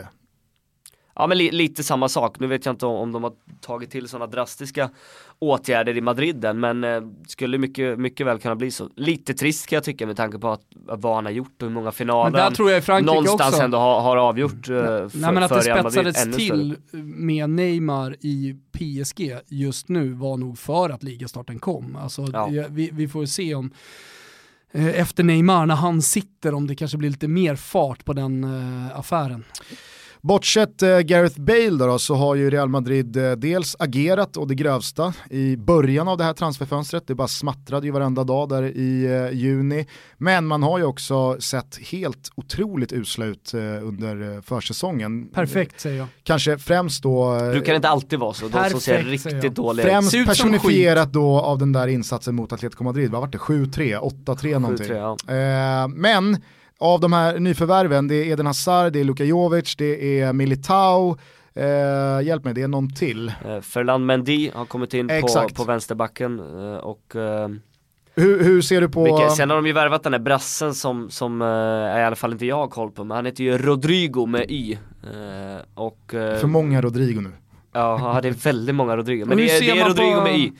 Ja men li lite samma sak, nu vet jag inte om, om de har tagit till sådana drastiska åtgärder i Madrid än, men eh, skulle mycket, mycket väl kunna bli så. Lite trist kan jag tycka med tanke på att, vad han har gjort och hur många finaler han tror jag någonstans också. ändå har, har avgjort eh, för, Nej men att det spetsades till med Neymar i PSG just nu var nog för att ligastarten kom. Alltså, ja. vi, vi får se om eh, efter Neymar, när han sitter, om det kanske blir lite mer fart på den uh, affären. Bortsett eh, Gareth Bale då, så har ju Real Madrid eh, dels agerat och det grövsta i början av det här transferfönstret. Det bara smattrade ju varenda dag där i eh, juni. Men man har ju också sett helt otroligt usla ut eh, under eh, försäsongen. Perfekt säger jag. Kanske främst då... Eh, Brukar det inte alltid vara så? De som ser riktigt dåliga ut. Främst personifierat då av den där insatsen mot Atletico Madrid. Vad var det? 7-3, 8-3 någonting. 7-3, ja. Eh, men av de här nyförvärven, det är Eden Hazard, det är Luka Jovic, det är Militao, eh, hjälp mig, det är någon till. Eh, Ferland Mendy har kommit in på, på vänsterbacken eh, och eh, Hur, hur ser du på... Vilket, sen har de ju värvat den där brassen som, som uh, i alla fall inte jag har koll på, men han heter ju Rodrigo med Y. Uh, och, uh, För många Rodrigo nu. Ja, det är väldigt många Rodrigo, men det är, det är Rodrigo på... med Y.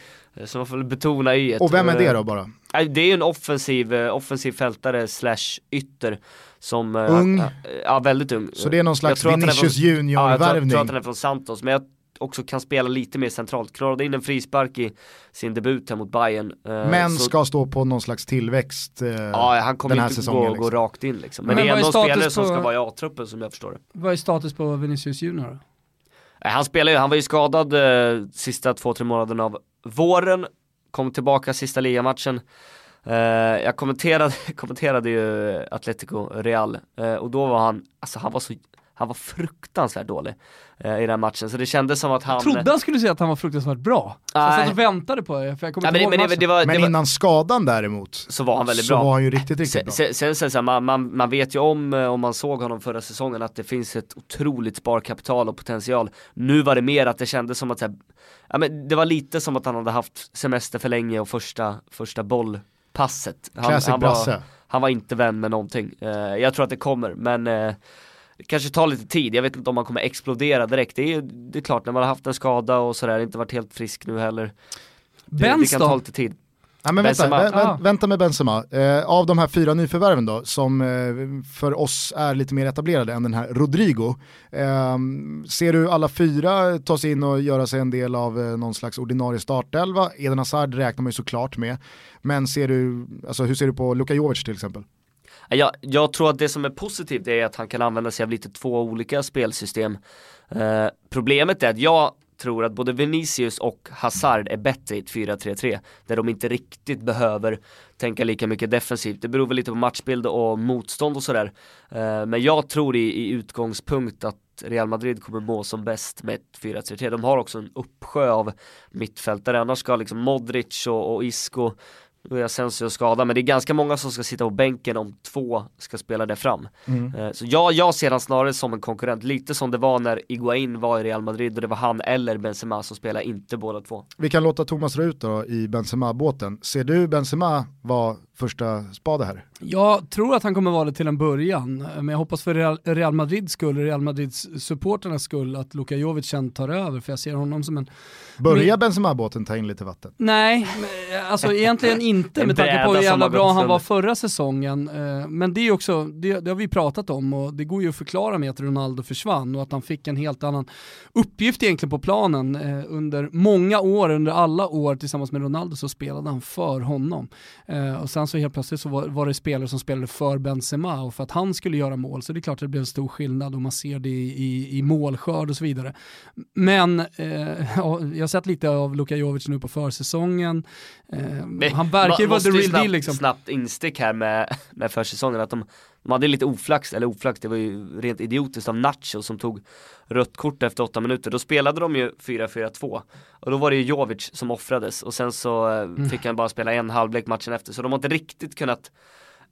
Så man får betona Y. Och vem är det då bara? Det är ju en offensiv, offensiv fältare slash ytter som, ung? Ja, väldigt ung. Så det är någon slags Vinicius Junior-värvning? Ja, jag tror, att han är från Santos, men jag också kan spela lite mer centralt. Klarade in en frispark i sin debut här mot Bayern. Eh, Men så... ska stå på någon slags tillväxt eh, Ja, han kommer inte säsongen, gå, liksom. gå rakt in liksom. Men, Men det är ändå spelare på... som ska vara i A-truppen som jag förstår det. Vad är status på Vinicius Junior Han spelar ju, han var ju skadad eh, sista två, tre månaderna av våren. Kom tillbaka sista ligamatchen. Eh, jag kommenterade, (laughs) kommenterade ju Atletico Real eh, och då var han, alltså han var så han var fruktansvärt dålig eh, i den matchen, så det kändes som att han... Jag trodde han skulle säga att han var fruktansvärt bra. Så jag satt och väntade på det, för jag kommer inte ihåg men, det, det var, men innan skadan däremot, så var han väldigt bra. Så var han ju riktigt, riktigt bra. Sen, sen, sen så här, man, man, man, vet ju om, eh, om man såg honom förra säsongen, att det finns ett otroligt sparkapital och potential. Nu var det mer att det kändes som att, här, ja, men det var lite som att han hade haft semester för länge och första, första bollpasset. Han, Classic han, var, han var inte vän med någonting. Uh, jag tror att det kommer, men uh, det kanske tar lite tid, jag vet inte om man kommer explodera direkt. Det är, det är klart, när man har haft en skada och sådär, inte varit helt frisk nu heller. Det, det kan ta lite tid. Ja, men vänta, vä vä vänta med Benzema. Eh, av de här fyra nyförvärven då, som eh, för oss är lite mer etablerade än den här Rodrigo. Eh, ser du alla fyra ta sig in och göra sig en del av eh, någon slags ordinarie startelva? Eden Hazard räknar man ju såklart med. Men ser du, alltså, hur ser du på Luka Jovic till exempel? Jag, jag tror att det som är positivt är att han kan använda sig av lite två olika spelsystem. Eh, problemet är att jag tror att både Vinicius och Hazard är bättre i ett 4-3-3 där de inte riktigt behöver tänka lika mycket defensivt. Det beror väl lite på matchbild och motstånd och sådär. Eh, men jag tror i, i utgångspunkt att Real Madrid kommer må som bäst med ett 4-3-3. De har också en uppsjö av mittfältare, annars ska liksom Modric och, och Isco då är Asensio skadad, men det är ganska många som ska sitta på bänken om två ska spela det fram. Mm. Eh, så jag, jag ser han snarare som en konkurrent, lite som det var när Iguain var i Real Madrid och det var han eller Benzema som spelade, inte båda två. Vi kan låta Thomas dra ut då i Benzema-båten. Ser du Benzema vara första spade här? Jag tror att han kommer vara det till en början, men jag hoppas för Real, Madrids skull, Real Madrids supporternas skull, att Luka Jovic tar över, för jag ser honom som en... Börjar Benzema-båten ta in lite vatten? Nej, alltså egentligen inte (laughs) med tanke på hur jävla bra han var förra säsongen. Eh, men det är också, det, det, har vi pratat om och det går ju att förklara med att Ronaldo försvann och att han fick en helt annan uppgift egentligen på planen. Eh, under många år, under alla år tillsammans med Ronaldo så spelade han för honom. Eh, och sen så helt plötsligt så var, var det spelare som spelade för Benzema och för att han skulle göra mål så det är klart att det blev en stor skillnad och man ser det i, i, i målskörd och så vidare. Men eh, (laughs) ja, jag har sett lite av Luka Jovic nu på försäsongen. Eh, han verkar ju vara the real deal liksom. Snabbt instick här med, med försäsongen att de, de hade lite oflax, eller oflax, det var ju rent idiotiskt av Nacho som tog rött kort efter åtta minuter. Då spelade de ju 4-4-2 och då var det ju Jovic som offrades och sen så eh, mm. fick han bara spela en halvlek matchen efter så de har inte riktigt kunnat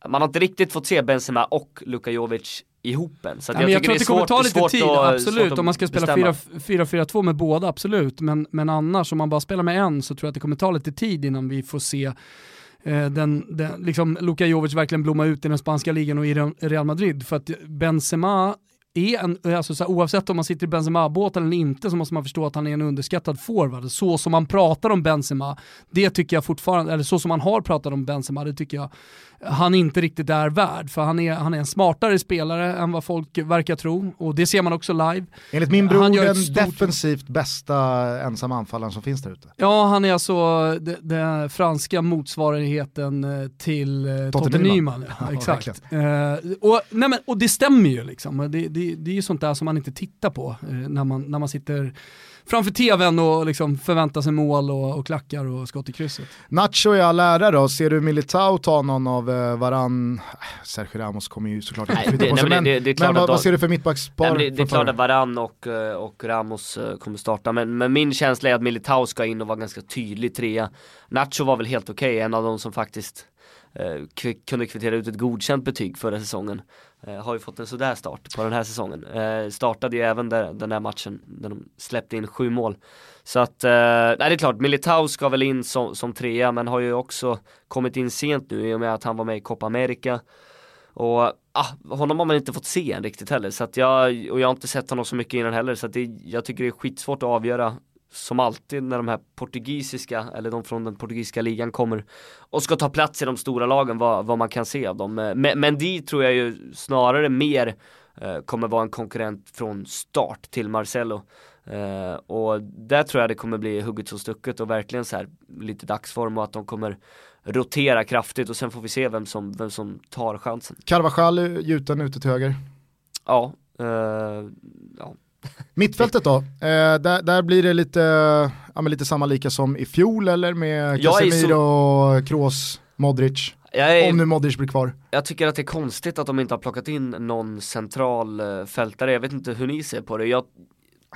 man har inte riktigt fått se Benzema och Luka Jovic ihop än. Så ja, jag, jag tror att det kommer ta lite tid, att, absolut. Om man ska spela 4-4-2 med båda, absolut. Men, men annars, om man bara spelar med en så tror jag att det kommer ta lite tid innan vi får se Eh, den, den, liksom Luka Jovic verkligen blomma ut i den spanska ligan och i Real Madrid. För att Benzema är en, alltså så här, oavsett om man sitter i Benzema-båten eller inte så måste man förstå att han är en underskattad forward. Så som man pratar om Benzema, det tycker jag fortfarande, eller så som man har pratat om Benzema, det tycker jag han inte riktigt är värd. För han är, han är en smartare spelare än vad folk verkar tro och det ser man också live. Enligt min bror den stort... defensivt bästa ensamma anfallaren som finns där ute. Ja, han är alltså den franska motsvarigheten eh, till eh, Totte Nyman. Ja, (laughs) exakt. Ja, uh, och, nej men, och det stämmer ju liksom. Det, det, det är ju sånt där som man inte tittar på när, man, när man sitter framför tvn och liksom förväntar sig mål och, och klackar och skott i krysset. Nacho i all ära då, ser du Militao ta någon av eh, varann, Sergio Ramos kommer ju såklart inte flytta på sig, men, det, det, men vad, vad, ser du för mittbackspar? Det, det är klart att Varann och, eh, och Ramos eh, kommer starta, men, men min känsla är att Militao ska in och vara ganska tydlig trea. Nacho var väl helt okej, okay, en av de som faktiskt eh, kunde kvittera ut ett godkänt betyg förra säsongen. Eh, har ju fått en sådär start på den här säsongen. Eh, startade ju även där, den där matchen där de släppte in sju mål. Så att, eh, nej det är klart, Militao ska väl in som, som trea men har ju också kommit in sent nu i och med att han var med i Copa America. Och ah, honom har man inte fått se än riktigt heller så att jag, och jag har inte sett honom så mycket innan heller så att det, jag tycker det är skitsvårt att avgöra som alltid när de här portugisiska, eller de från den portugisiska ligan kommer och ska ta plats i de stora lagen, vad, vad man kan se av dem. Men, men de tror jag ju snarare mer eh, kommer vara en konkurrent från start till Marcelo. Eh, och där tror jag det kommer bli hugget och stucket och verkligen så här lite dagsform och att de kommer rotera kraftigt och sen får vi se vem som, vem som tar chansen. Carvajal gjuten ute till höger. Ja, eh, ja. Mittfältet då, eh, där, där blir det lite, ja, lite samma lika som i fjol eller med Casemiro, så... Kroos, Modric? Är, om nu Modric blir kvar. Jag tycker att det är konstigt att de inte har plockat in någon central uh, fältare, jag vet inte hur ni ser på det. Jag,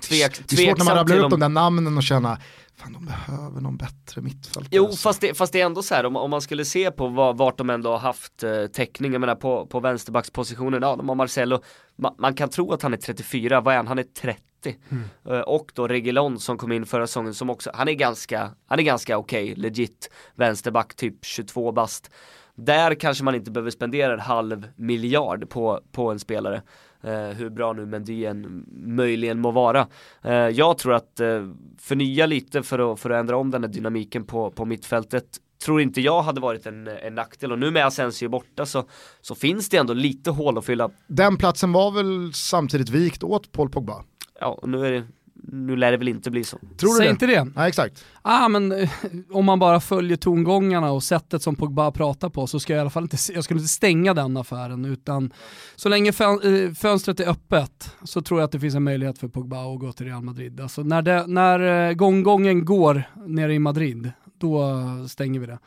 tvek, det är svårt när man rabblar upp de där namnen och känna, fan de behöver någon bättre mittfältare. Jo alltså. fast, det, fast det är ändå så här, om, om man skulle se på var, vart de ändå har haft eh, täckning, jag menar på, på vänsterbackspositionen, ja de har Marcelo, Ma, man kan tro att han är 34, vad är han? Han är 30. Mm. Uh, och då Regilon som kom in förra säsongen som också, han är ganska, han är ganska okej, okay, legit vänsterback, typ 22 bast. Där kanske man inte behöver spendera en halv miljard på, på en spelare. Eh, hur bra nu Mendy än möjligen må vara. Eh, jag tror att eh, förnya lite för att, för att ändra om den här dynamiken på, på mittfältet tror inte jag hade varit en, en nackdel och nu med Asensio borta så, så finns det ändå lite hål att fylla. Den platsen var väl samtidigt vikt åt Paul Pogba? Ja, och nu är det nu lär det väl inte bli så. Tror du Säg det? inte det. Nej, exakt. Ah, men eh, (laughs) om man bara följer tongångarna och sättet som Pogba pratar på så ska jag i alla fall inte, jag skulle inte stänga den affären utan så länge eh, fönstret är öppet så tror jag att det finns en möjlighet för Pogba att gå till Real Madrid. Alltså när, det, när eh, gånggången går nere i Madrid, då stänger vi det.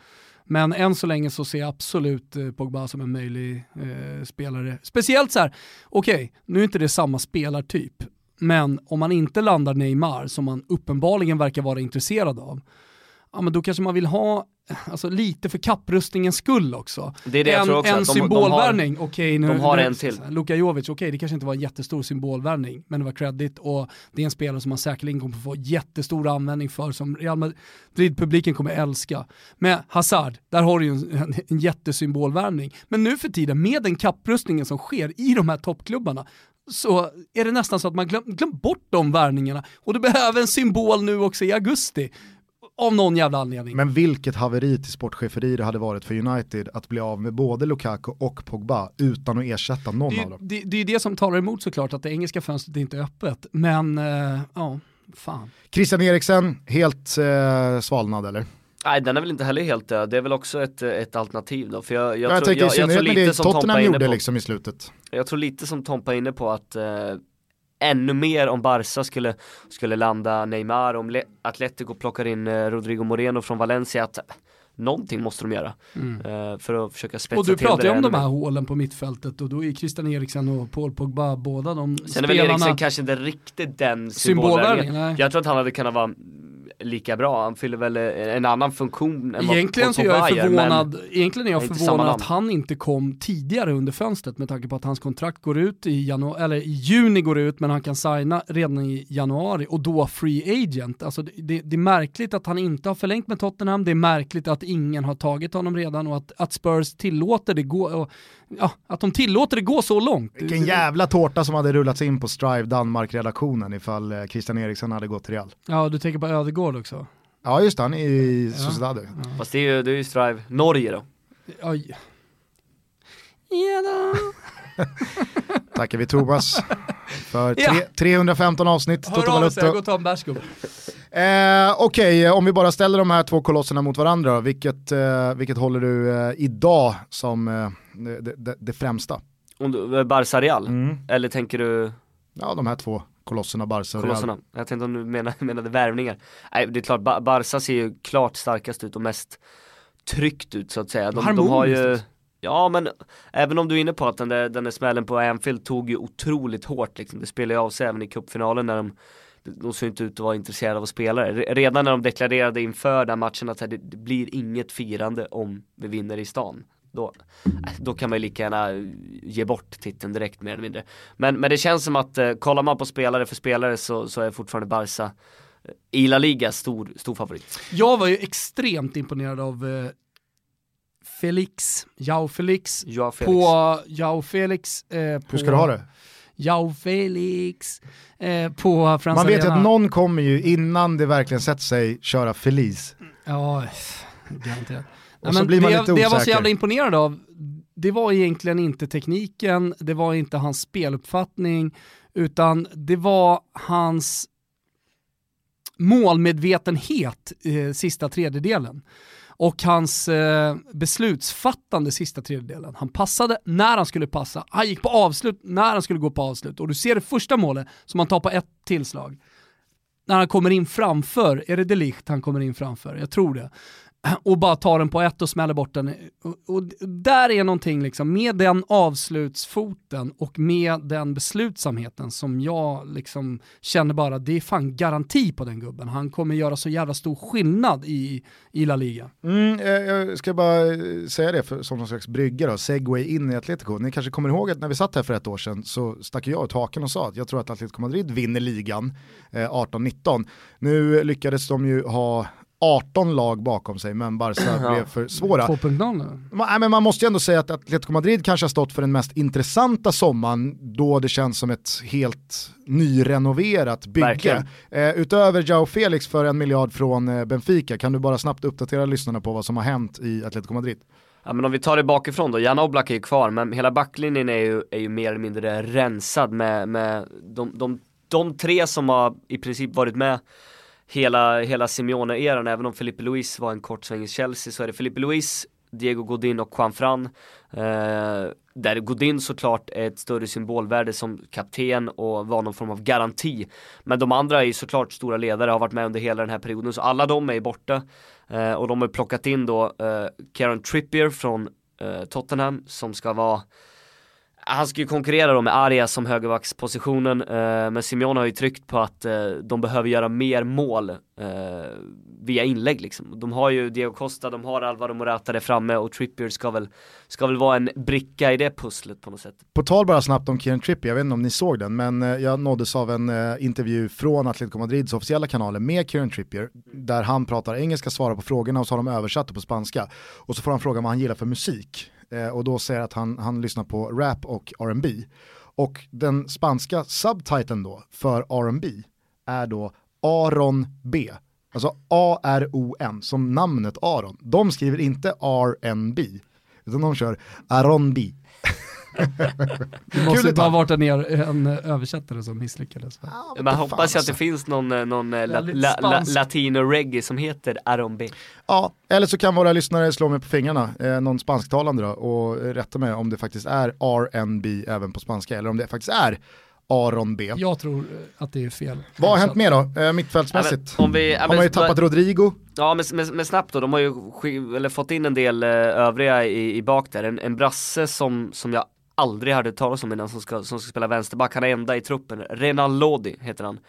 Men än så länge så ser jag absolut Pogba som en möjlig eh, spelare. Speciellt så här, okej, okay, nu är inte det samma spelartyp, men om man inte landar Neymar, som man uppenbarligen verkar vara intresserad av, ja men då kanske man vill ha alltså, lite för kapprustningens skull också. Det är det en, jag tror också. En symbolvärvning, okej okay, nu, de har nu, en till. Luka Jovic, okej okay, det kanske inte var en jättestor symbolvärvning, men det var credit och det är en spelare som man säkerligen kommer få jättestor användning för, som Real Madrid-publiken kommer älska. Med Hazard, där har du ju en, en, en jättesymbolvärvning. Men nu för tiden, med den kapprustningen som sker i de här toppklubbarna, så är det nästan så att man glömt glöm bort de värvningarna. Och du behöver en symbol nu också i augusti. Av någon jävla anledning. Men vilket haveri till sportcheferi det hade varit för United att bli av med både Lukaku och Pogba utan att ersätta någon det, av dem. Det, det är det som talar emot såklart, att det engelska fönstret inte är öppet. Men, uh, ja, fan. Christian Eriksen, helt uh, svalnad eller? Nej den är väl inte heller helt död, det är väl också ett, ett alternativ då. För jag, jag, jag, tror, jag, jag tror lite det som Tottenham Tompa gjorde på, liksom i slutet. Jag tror lite som Tompa är inne på att eh, ännu mer om Barca skulle, skulle landa Neymar, om Le Atletico plockar in eh, Rodrigo Moreno från Valencia, att någonting måste de göra. Mm. Uh, för att försöka spetsa till det. Och du pratar ju om de här hålen på mittfältet och då är Christian Eriksen och Paul Pogba båda de Sen spelarna. Sen är väl Eriksen kanske inte riktigt den symbolvärvningen. Jag tror att han hade kunnat vara lika bra. Han fyller väl en annan funktion än egentligen vad så jag är förvånad, Egentligen är jag förvånad att han inte kom tidigare under fönstret med tanke på att hans kontrakt går ut i, januari, eller i juni går ut men han kan signa redan i januari och då free agent. Alltså det, det, är märkligt att han inte har förlängt med Tottenham, det är märkligt att ingen har tagit honom redan och att, att Spurs tillåter det gå, ja, att de tillåter det gå så långt. Vilken jävla tårta som hade rullats in på Strive Danmark-redaktionen ifall eh, Christian Eriksson hade gått till Real. Ja, du tänker på Ödegård också? Ja just det, han är i ja. Sociedad. Ja. Fast det är ju, det är ju Strive Norge då. Oj. Ja. (laughs) Tackar vi Thomas för tre, 315 avsnitt. Hör av sig, går och tar en. Eh, Okej, okay, om vi bara ställer de här två kolosserna mot varandra, vilket, eh, vilket håller du eh, idag som eh, det, det, det, främsta? Om du, eh, Barca Real? Mm. Eller tänker du? Ja, de här två kolosserna, Barca och kolosserna. Real. Jag tänkte om du menade, (laughs) menade värvningar. Nej, det är klart, Barca ser ju klart starkast ut och mest tryckt ut så att säga. De, de har ju Ja men även om du är inne på att den där, den där smällen på Anfield tog ju otroligt hårt liksom. Det spelade ju av sig även i cupfinalen när de de såg inte ut att vara intresserade av att spela Redan när de deklarerade inför den matchen att det, blir inget firande om vi vinner i stan. Då, äh, då kan man ju lika gärna ge bort titeln direkt mer eller mindre. Men, men det känns som att eh, kollar man på spelare för spelare så, så är fortfarande Barca eh, i La Liga stor, stor favorit. Jag var ju extremt imponerad av eh, Felix, Jao Felix, Joao Felix. på Jao Felix. Eh, på Hur ska du ha det? Jao Felix eh, på Frans Man vet ju att någon kommer ju innan det verkligen sätter sig köra Feliz. Ja, garanterat. Och Nej, så men blir man det, lite det jag var så osäker. jävla imponerad av, det var egentligen inte tekniken, det var inte hans speluppfattning, utan det var hans målmedvetenhet eh, sista tredjedelen. Och hans eh, beslutsfattande sista tredjedelen. Han passade när han skulle passa, han gick på avslut när han skulle gå på avslut. Och du ser det första målet som han tar på ett tillslag. När han kommer in framför, är det Delicht han kommer in framför? Jag tror det (clears throat) och bara tar den på ett och smäller bort den. Och, och där är någonting liksom, med den avslutsfoten och med den beslutsamheten som jag liksom känner bara, det är fan garanti på den gubben. Han kommer göra så jävla stor skillnad i, i La Liga. Mm, eh, jag ska bara eh, säga det för, som någon slags brygga då, segway in i Atletico. Ni kanske kommer ihåg att när vi satt här för ett år sedan så stack jag ut haken och sa att jag tror att Atletico Madrid vinner ligan eh, 18-19. Nu lyckades de ju ha 18 lag bakom sig men Barca blev för svåra. 2.0 nu. Man, nej, men man måste ju ändå säga att Atletico Madrid kanske har stått för den mest intressanta sommaren då det känns som ett helt nyrenoverat bygge. Eh, utöver Jao Felix för en miljard från eh, Benfica, kan du bara snabbt uppdatera lyssnarna på vad som har hänt i Atletico Madrid? Ja men om vi tar det bakifrån då, Jan Oblak är ju kvar men hela backlinjen är ju, är ju mer eller mindre rensad med, med de, de, de tre som har i princip varit med hela, hela Simeone-eran, även om Felipe Luis var en kort sväng i Chelsea så är det Felipe Luis, Diego Godin och Juan Fran. Eh, där Godin såklart är ett större symbolvärde som kapten och var någon form av garanti. Men de andra är ju såklart stora ledare, har varit med under hela den här perioden, så alla de är borta. Eh, och de har plockat in då eh, Karen Trippier från eh, Tottenham som ska vara han ska ju konkurrera då med Arias som högerbackspositionen, eh, men Simeone har ju tryckt på att eh, de behöver göra mer mål eh, via inlägg liksom. De har ju Diego Costa, de har Alvaro Morata där framme och Trippier ska väl, ska väl vara en bricka i det pusslet på något sätt. På tal bara snabbt om Kieran Trippier, jag vet inte om ni såg den, men eh, jag nåddes av en eh, intervju från Atletico Madrids officiella kanaler med Kieran Trippier, där han pratar engelska, svarar på frågorna och så har de översatt det på spanska. Och så får han fråga vad han gillar för musik. Eh, och då säger att han, han lyssnar på rap och R&B. Och den spanska subtiteln då för R&B är då Aron B. Alltså A-R-O-N, som namnet Aron. De skriver inte R&B, utan de kör Aron B. Det måste ju bara tag. varit en, en översättare som misslyckades. Ja, Man hoppas ju att det alltså. finns någon, eh, någon eh, la, la, la, spansk. latino reggae som heter R&B. Ja, eller så kan våra lyssnare slå mig på fingrarna, eh, någon spansktalande då, och rätta mig om det faktiskt är R&B även på spanska, eller om det faktiskt är Aron B. Jag tror eh, att det är fel. Vad har hänt mer då, eh, mittfältsmässigt? Ja, men om vi, ja, har man ju tappat Rodrigo, Ja men, men, men snabbt då, de har ju eller fått in en del eh, övriga i, i bak där. En, en brasse som, som jag aldrig hade talat om innan som ska, som ska spela vänsterback, han är enda i truppen. Renan Lodi heter han.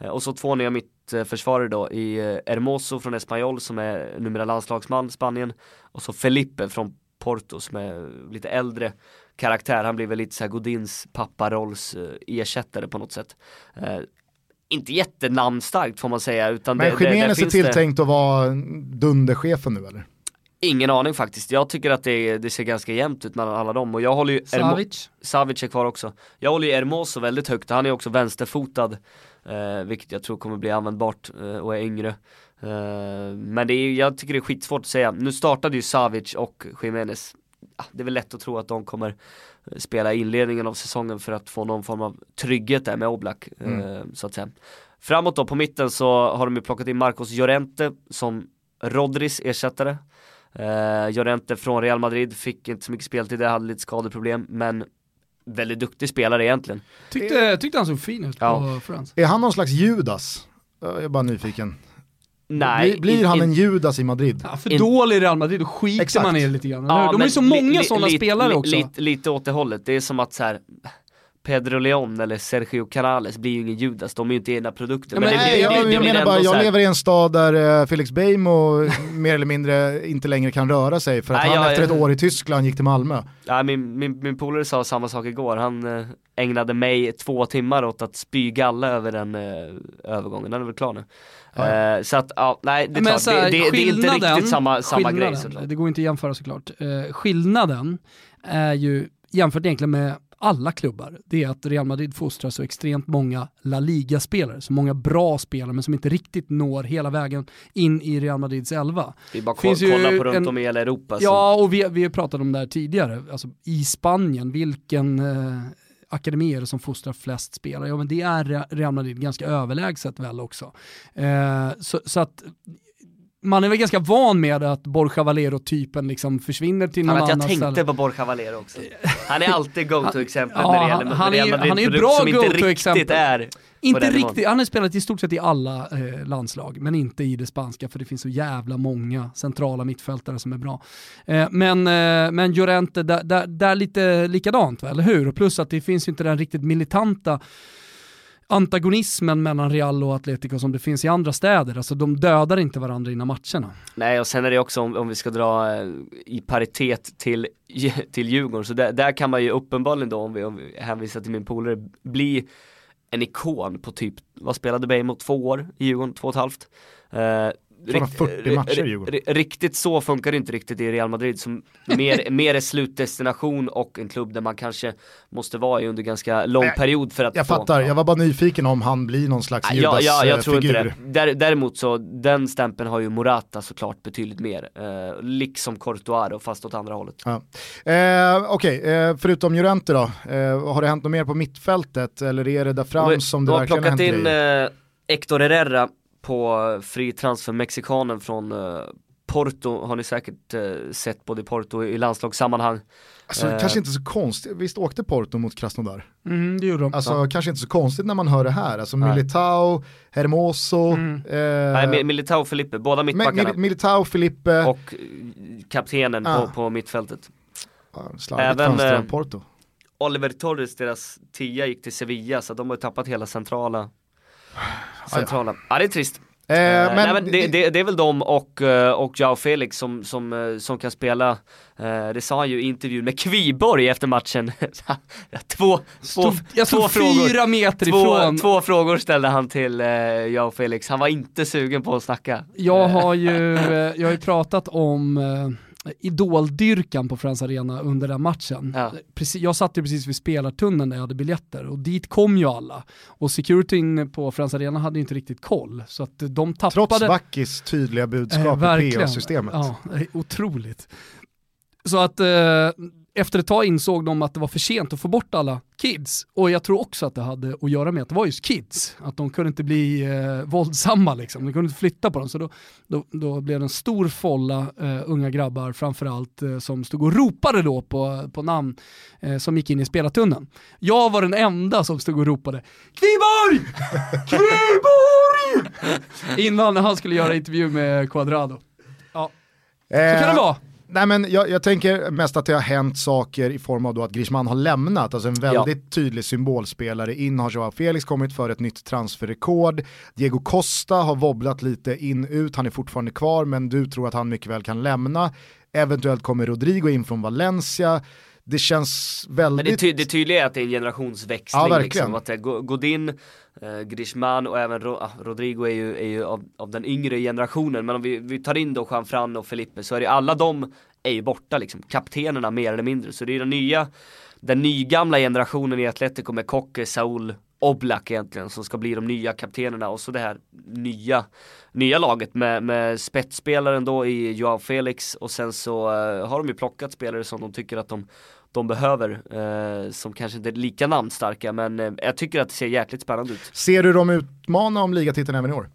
Eh, och så två nya mittförsvarare då i eh, Hermoso från Espanyol som är numera landslagsman Spanien. Och så Felipe från Porto som är lite äldre karaktär. Han blir väl lite såhär Godins papparolls eh, ersättare på något sätt. Eh, inte jättenamnstarkt får man säga utan men Jiménez är finns det- tilltänkt att vara dunderchefen nu eller? Ingen aning faktiskt. Jag tycker att det, det ser ganska jämnt ut mellan alla dem och jag håller ju Savic. Savic är kvar också. Jag håller ju Hermoso väldigt högt, han är också vänsterfotad. Eh, vilket jag tror kommer bli användbart eh, och är yngre. Eh, men det är, jag tycker det är skitsvårt att säga. Nu startade ju Savic och Jiménez. Ah, det är väl lätt att tro att de kommer eh, spela inledningen av säsongen för att få någon form av trygghet där med Oblak. Eh, Mm. så att säga. Framåt då på mitten så har de ju plockat in Marcos Llorente som Rodris ersättare. Uh, Llorente från Real Madrid fick inte så mycket speltid, det hade lite skadeproblem men väldigt duktig spelare egentligen. Tyckte, tyckte han såg fin ut Ja. på Friends. Är han någon slags Judas? Jag är bara nyfiken. Nej, blir blir in- han in- en Judas i Madrid? Ja, för In- dålig i Real Madrid, då skiter Exakt. man i det lite grann. Ja? De men är så många li- sådana li- spelare li- också. Lite, lite åt det hållet, det är som att så här. Pedro Leon eller Sergio Canales blir ju ingen Judas, de är ju inte egna produkter. Ja, men, men nej, det, jag, det, det, jag menar bara, jag lever i en stad där uh, Felix Beijmo (laughs) mer eller mindre inte längre kan röra sig för att nej, han jag, efter ett år i Tyskland gick till Malmö. Ja, min, min, min polare sa samma sak igår, han uh, ägnade mig två timmar åt att spy galla över den uh, övergången, den är väl klar nu. Ja. så att, ja, nej det är, klart, här, det, det, är inte riktigt samma, samma grej såklart. Det går inte att jämföra såklart. skillnaden är ju jämfört egentligen med alla klubbar, det är att Real Madrid fostrar så extremt många La Liga-spelare, så många bra spelare men som inte riktigt når hela vägen in i Real Madrids elva. Vi bara Finns kolla på runt en, om i hela Europa. Så. Ja, och vi, vi har pratat om det här tidigare, alltså i Spanien, vilken eh, akademi är det som fostrar flest spelare? Ja men det är Real Madrid ganska överlägset väl också. Eh, så, så att man är väl ganska van med att Borja Valero-typen liksom försvinner till någon annan. Jag tänkte på Borja Valero också. (laughs) Han är alltid go-to-exemplet ja, när det gäller han, Real Madrid han är ju bra som inte inte riktigt, han har spelat i stort sett i alla eh, landslag, men inte i det spanska för det finns så jävla många centrala mittfältare som är bra. Eh, men, eh, men Llorente, där, där, där lite likadant, va? eller hur? Och plus att det finns ju inte den riktigt militanta antagonismen mellan Real och Atletico som det finns i andra städer. Alltså de dödar inte varandra innan matcherna. Nej och sen är det också om, om vi ska dra eh, i paritet till, (laughs) till Djurgården, så där, där kan man ju uppenbarligen då om vi, om vi hänvisar till min polare bli en ikon på typ, vad spelade Bejmo? mot två år i Djurgården, två och ett halvt. Eh, Uh, 40 matcher Djurgården. Riktigt så funkar det inte riktigt i Real Madrid som mer, (laughs) mer är slutdestination och en klubb där man kanske måste vara i under ganska lång jag, period för att Jag få, fattar, jag var bara nyfiken om han blir någon slags Judas ja, ja, jag tror figur. inte det. Däremot så, den stämpeln har ju Morata såklart betydligt mer. Eh, liksom Courtois fast åt andra hållet. Ja. Eh, Okej, okay. eh, förutom Jurente då, eh, har det hänt något mer på mittfältet eller är det där fram som det verkligen har hänt in eh, Hector Herrera på fri transfer mexikanen från uh, Porto har ni säkert uh, sett både i Porto i landslagssammanhang. Alltså uh, kanske inte så konstigt, visst åkte Porto mot Krasnodar? Mm, det gjorde de. Alltså ja. kanske inte så konstigt när man hör det här, alltså Nej. Militao, Hermoso. Mm. Nej, Militao och Felipe, båda mittbackarna. Mil Militao, Felipe. Och kaptenen ah. på, på mittfältet. Ja, Även Porto. Oliver Torres, deras tia, gick till Sevilla så de har tappat hela centrala Centrala. Ja, det är trist. Eh, men nej, men det, det, det, är väl de och, eh, och Jao Felix som, som, eh, som kan spela, eh, det sa han ju i intervjun med Kviborg efter matchen. (laughs) två, två, jag två frågor, fyra meter två, ifrån. Två frågor ställde han till eh, Jao Felix, han var inte sugen på att snacka. Jag har ju, (laughs) jag har ju pratat om idoldyrkan på Friends Arena under den matchen. Ja. Precis, jag satt ju precis vid spelartunneln där jag hade biljetter och dit kom ju alla. Och securityn på Friends Arena hade ju inte riktigt koll. Så att de tappade... Trots Backis tydliga budskap eh, i PA-systemet. Ja, (laughs) otroligt. Så att eh, efter ett tag insåg de att det var för sent att få bort alla kids. Och jag tror också att det hade att göra med att det var just kids. Att de kunde inte bli eh, våldsamma liksom. De kunde inte flytta på dem. Så då, då, då blev det en stor folla eh, unga grabbar framförallt eh, som stod och ropade då på, på namn eh, som gick in i spelartunneln. Jag var den enda som stod och ropade Kviborg! (laughs) Kviborg! Innan han skulle göra intervju med Quadrado. Ja. Så kan det vara. Nej men jag, jag, tänker mest att det har hänt saker i form av då att Griezmann har lämnat, alltså en väldigt ja. tydlig symbolspelare. In har Joao Felix kommit för ett nytt transferrekord. Diego Costa har wobblat lite in ut, han är fortfarande kvar men du tror att han mycket väl kan lämna. Eventuellt kommer Rodrigo in från Valencia det känns väldigt... Men det, ty det tydliga är att det är en generationsväxling. Ja, verkligen. Liksom, att Godin, Eh, Griezmann och även Ro ah, Rodrigo är ju, är ju av, av, den yngre generationen. Men om vi, vi tar in då Jean-Fran och Felipe så är det alla de är ju borta liksom. Kaptenerna mer eller mindre. Så det är den nya, den nygamla generationen i Atletico med Kocke, Saul, Oblak egentligen som ska bli de nya kaptenerna och så det här nya, nya laget med, med spetsspelaren då i Joao Felix och sen så uh, har de ju plockat spelare som de tycker att de de behöver, eh, som kanske inte är lika namnstarka men eh, jag tycker att det ser jäkligt spännande ut. Ser du dem utmana om ligatiteln även i år?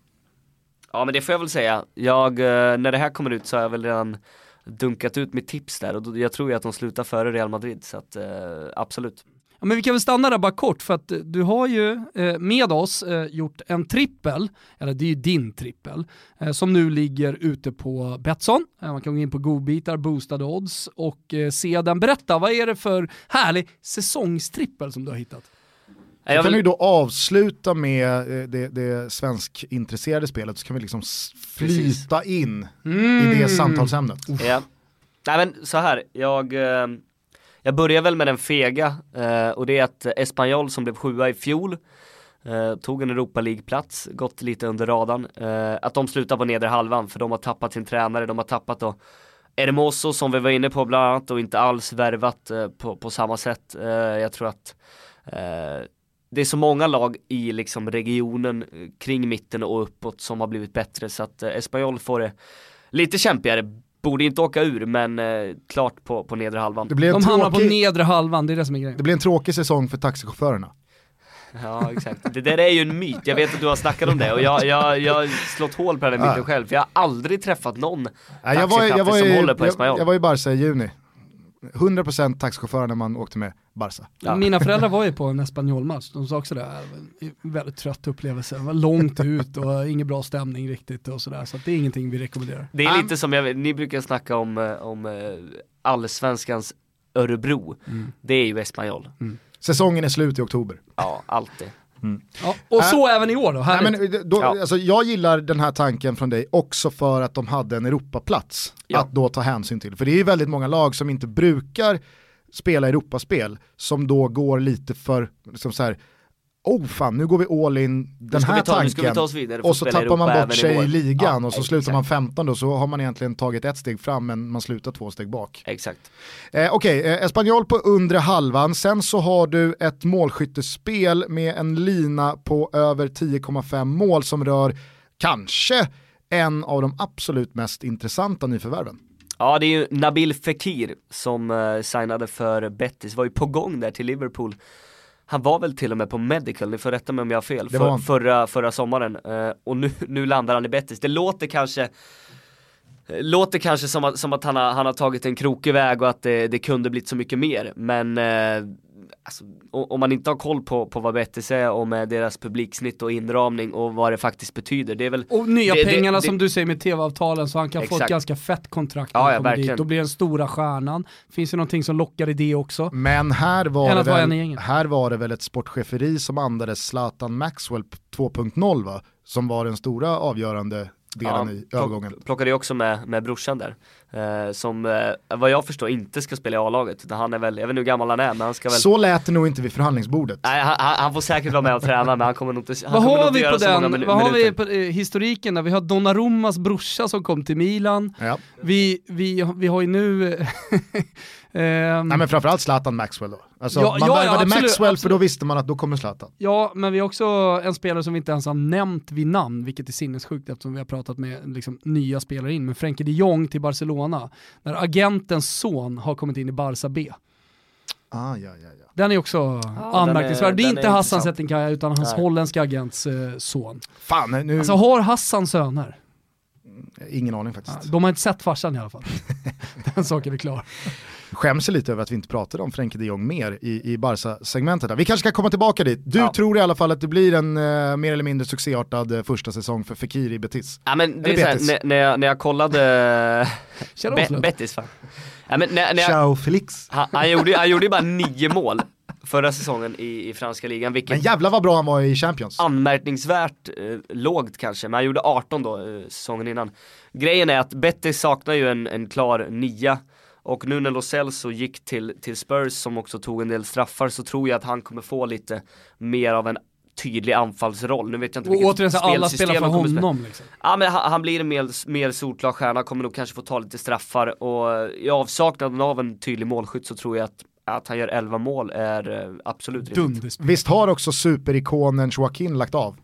Ja men det får jag väl säga. Jag, eh, när det här kommer ut så har jag väl redan dunkat ut mitt tips där och då, jag tror ju att de slutar före Real Madrid så att eh, absolut. Ja, men vi kan väl stanna där bara kort för att du har ju eh, med oss eh, gjort en trippel, eller det är ju din trippel, eh, som nu ligger ute på Betsson. Eh, man kan gå in på godbitar, boostade odds och eh, se den. Berätta, vad är det för härlig säsongstrippel som du har hittat? Jag kan vi då avsluta med eh, det, det svenskintresserade spelet så kan vi liksom flyta in i det samtalsämnet. Ja. Nej men så här, jag, eh, jag börjar väl med den fega eh, och det är att Espanyol som blev sjua i fjol eh, tog en Europa League-plats, gått lite under radarn. Eh, att de slutar på nedre halvan för de har tappat sin tränare, de har tappat då Hermoso som vi var inne på bland annat och inte alls värvat eh, på, på samma sätt. Eh, jag tror att eh, det är så många lag i liksom regionen kring mitten och uppåt som har blivit bättre så att Espanyol får det lite kämpigare. Borde inte åka ur men eh, klart på, på nedre halvan. Det blir, en De hamnar på tråkig, nedre halvan, det är det som är grejen. det blir en tråkig säsong för taxichaufförerna. Ja exakt. Det där är ju en myt, jag vet att du har snackat om det och jag, jag, jag har slått hål på den myten Ja. själv för jag har aldrig träffat någon jag, var, jag, var som håller på jag, Espanyol. jag var i Barca i juni. 100% taxichaufförer när man åkte med Barca. Ja. Mina föräldrar var ju på en Espanyol-match, de sa också det, en väldigt trött upplevelse, det var långt ut och ingen bra stämning riktigt och sådär, så det är ingenting vi rekommenderar. Det är lite som, jag, ni brukar snacka om, eh, om eh, allsvenskans Örebro. Det är ju Espanyol. Säsongen är slut i oktober. Ja, alltid. Ja, och så även i år då, Nej, men, då, Ja. alltså, jag gillar den här tanken från dig också för att de hade en Europaplats Ja. att då ta hänsyn till. För det är ju väldigt många lag som inte brukar spela Europaspel som då går lite för, liksom så här, oh fan nu går vi all in den här ta- tanken vidare och så tappar man Europa bort även i sig i ligan Ja, och så exakt. slutar man 15 då så har man egentligen tagit ett steg fram men man slutar två steg bak. Exakt. Eh, Okej, eh, Espanyol på undre halvan, sen så har du ett målskyttespel med en lina på över 10,5 mål som rör kanske en av de absolut mest intressanta nyförvärven. Ja det är ju Nabil Fekir som uh, signade för Betis, var ju på gång där till Liverpool. Han var väl till och med på medical, ni får rätta mig om jag har fel, för, förra, förra sommaren. Eh, och nu, nu landar han i Betis. Det låter kanske Låter kanske som att, som att han, har, han har tagit en krokig väg och att det, det kunde blivit så mycket mer. Men eh, alltså, om man inte har koll på, på vad Betis är och med deras publiksnitt och inramning och vad det faktiskt betyder. Det är väl Och nya det- pengarna det- som du säger med tv-avtalen så han kan få ett Exakt. ganska fett kontrakt Ja, ja, dit. Då blir den stora stjärnan. Finns det någonting som lockar i det också? Men här var, det väl, här var det väl ett sportcheferi som andades Zlatan Maxwell 2.0 va? Som var den stora avgörande delen i plock- övergången. Plockade ju också med, med brorsan där. Eh, som eh, vad jag förstår inte ska spela i A-laget. Han är väl, jag vet inte hur gammal han är men han ska väl Så lät det nog inte vid förhandlingsbordet. Nej han, han, han får säkert vara med och träna men han kommer nog inte han Vad har inte vi på göra så många den, vad har vi på eh, historiken där? Vi har Donnarummas brorsa som kom till Milan. Ja. Vi, vi, vi har ju nu... (laughs) ehm, Nej men framförallt Zlatan Maxwell då. Alltså, Ja, man ja, ja, värvade absolut, Maxwell för absolut. då visste man att då kommer Zlatan. Ja, men vi har också en spelare som vi inte ens har nämnt vid namn, vilket är sinnessjukt eftersom vi har pratat med liksom, nya spelare in. Men Frenkie de Jong till Barcelona, när agentens son har kommit in i Barca B. Ah, ja, ja, ja. Den är också anmärkningsvärd. är- det är inte är Hassan. Settinkaya utan hans Nej. holländska agents eh, son. Fan, nu, Alltså har Hassan söner? ingen aning Ja, faktiskt. de har inte sett farsan i alla fall. (laughs) Den saken är klar. Skäms lite över att vi inte pratade om Frenkie de Jong mer i, i Barca-segmentet. där. Vi kanske ska komma tillbaka dit. Du Ja. tror i alla fall att det blir en eh, mer eller mindre succéartad eh, första säsong för Fekir i Betis. Ja men det är Eller såhär, Betis. när, när, jag, när jag kollade (laughs) Be. Betis fan. Ja, men när, när jag, Ciao Felix. han, han, gjorde, han gjorde ju bara nio mål förra säsongen i, i franska ligan, vilket Men jävlar vad bra han var i Champions. anmärkningsvärt eh, lågt kanske, men han gjorde 18 då eh, säsongen innan. Grejen är att Betis saknar ju en, en klar nia och nu när Lo Celso gick till, till Spurs som också tog en del straffar så tror jag att han kommer få lite mer av en tydlig anfallsroll. Nu vet jag inte Och vilket återigen, så alla spelar för han kommer spela. honom. Liksom. Ja men han, han blir en mer, mer solklar stjärna, kommer nog kanske få ta lite straffar och i avsaknaden av en tydlig målskytt så tror jag att, att han gör 11 mål är eh, absolut rimligt. Dunderspel. Visst har också superikonen Joaquin lagt av?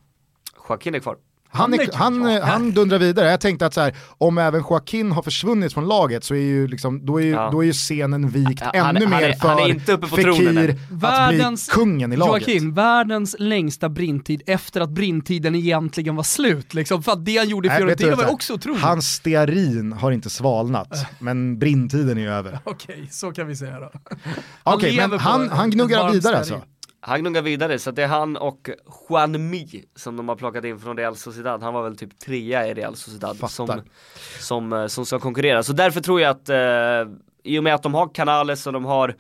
Joaquin är kvar. Han, är han, Ja. han dundrar vidare. Jag tänkte att så här, om även Joaquin har försvunnit från laget så är ju, liksom, då är ju, Ja. då är ju scenen vikt Ja, han- ännu han mer är- för han är inte uppe på tronen Fekir. Världens- att bli kungen i laget. Joakim, världens längsta brintid efter att brintiden egentligen var slut. Liksom, för att det han gjorde i du, Fiorentina var också otroligt. Hans stearin har inte svalnat, men brintiden är ju över. (laughs) Okej, så kan vi säga då. Okej, lever men han, han gnuggar vidare stearin. alltså. Han gnuggar vidare, så det är han och Juan Mi som de har plockat in från Real Sociedad. Han var väl typ trea i Real Sociedad Fattar. som, som, eh, som ska konkurrera. Så därför tror jag att, eh, i och med att de har Canales och de har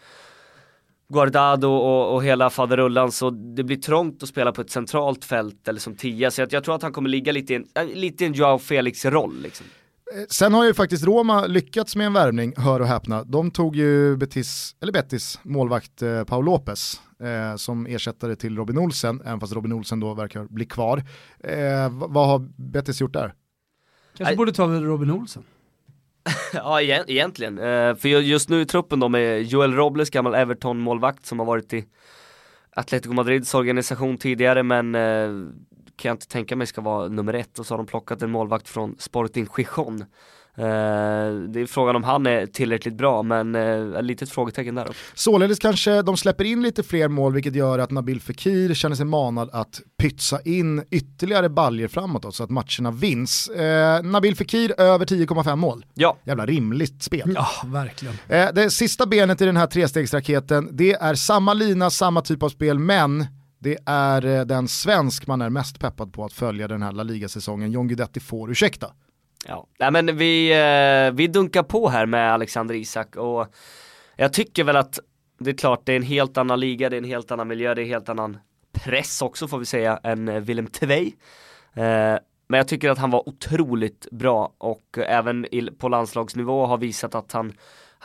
Guardado och, och hela faderullan så det blir trångt att spela på ett centralt fält eller som tia så jag, jag tror att han kommer ligga lite i en, lite i en Joao Felix roll liksom. Eh, sen har ju faktiskt Roma lyckats med en värvning, hör och häpna. De tog ju Betis, eller Betis målvakt eh, Paul Lopez eh, som ersättare till Robin Olsen, även fast Robin Olsen då verkar bli kvar. Eh, vad har Betis gjort där? Kanske I... borde ta Robin Olsen. (laughs) ja egentligen, eh, för just nu i truppen då med Joel Robles, gammal Everton-målvakt som har varit i Atletico Madrids organisation tidigare men eh, kan jag inte tänka mig ska vara nummer ett och så har de plockat en målvakt från Sporting Gijon Eh, det är frågan om han är tillräckligt bra, men uh, ett litet frågetecken där. Också. Således kanske de släpper in lite fler mål, vilket gör att Nabil Fekir känner sig manad att pytsa in ytterligare baljer framåt så att matcherna vinns. Uh, Nabil Fekir över 10,5 mål. Ja. Jävla rimligt spel. Ja, verkligen. det sista benet i den här trestegsraketen, det är samma lina, samma typ av spel, men det är eh, den svensk man är mest peppad på att följa den här La Liga-säsongen. John Guidetti får ursäkta. Ja, nej men vi, eh, vi dunkar på här med Alexander Isak och jag tycker väl att det är klart det är en helt annan liga, det är en helt annan miljö, det är en helt annan press också får vi säga än eh, Willem Tvei. Men jag tycker att han var otroligt bra och även på landslagsnivå har visat att han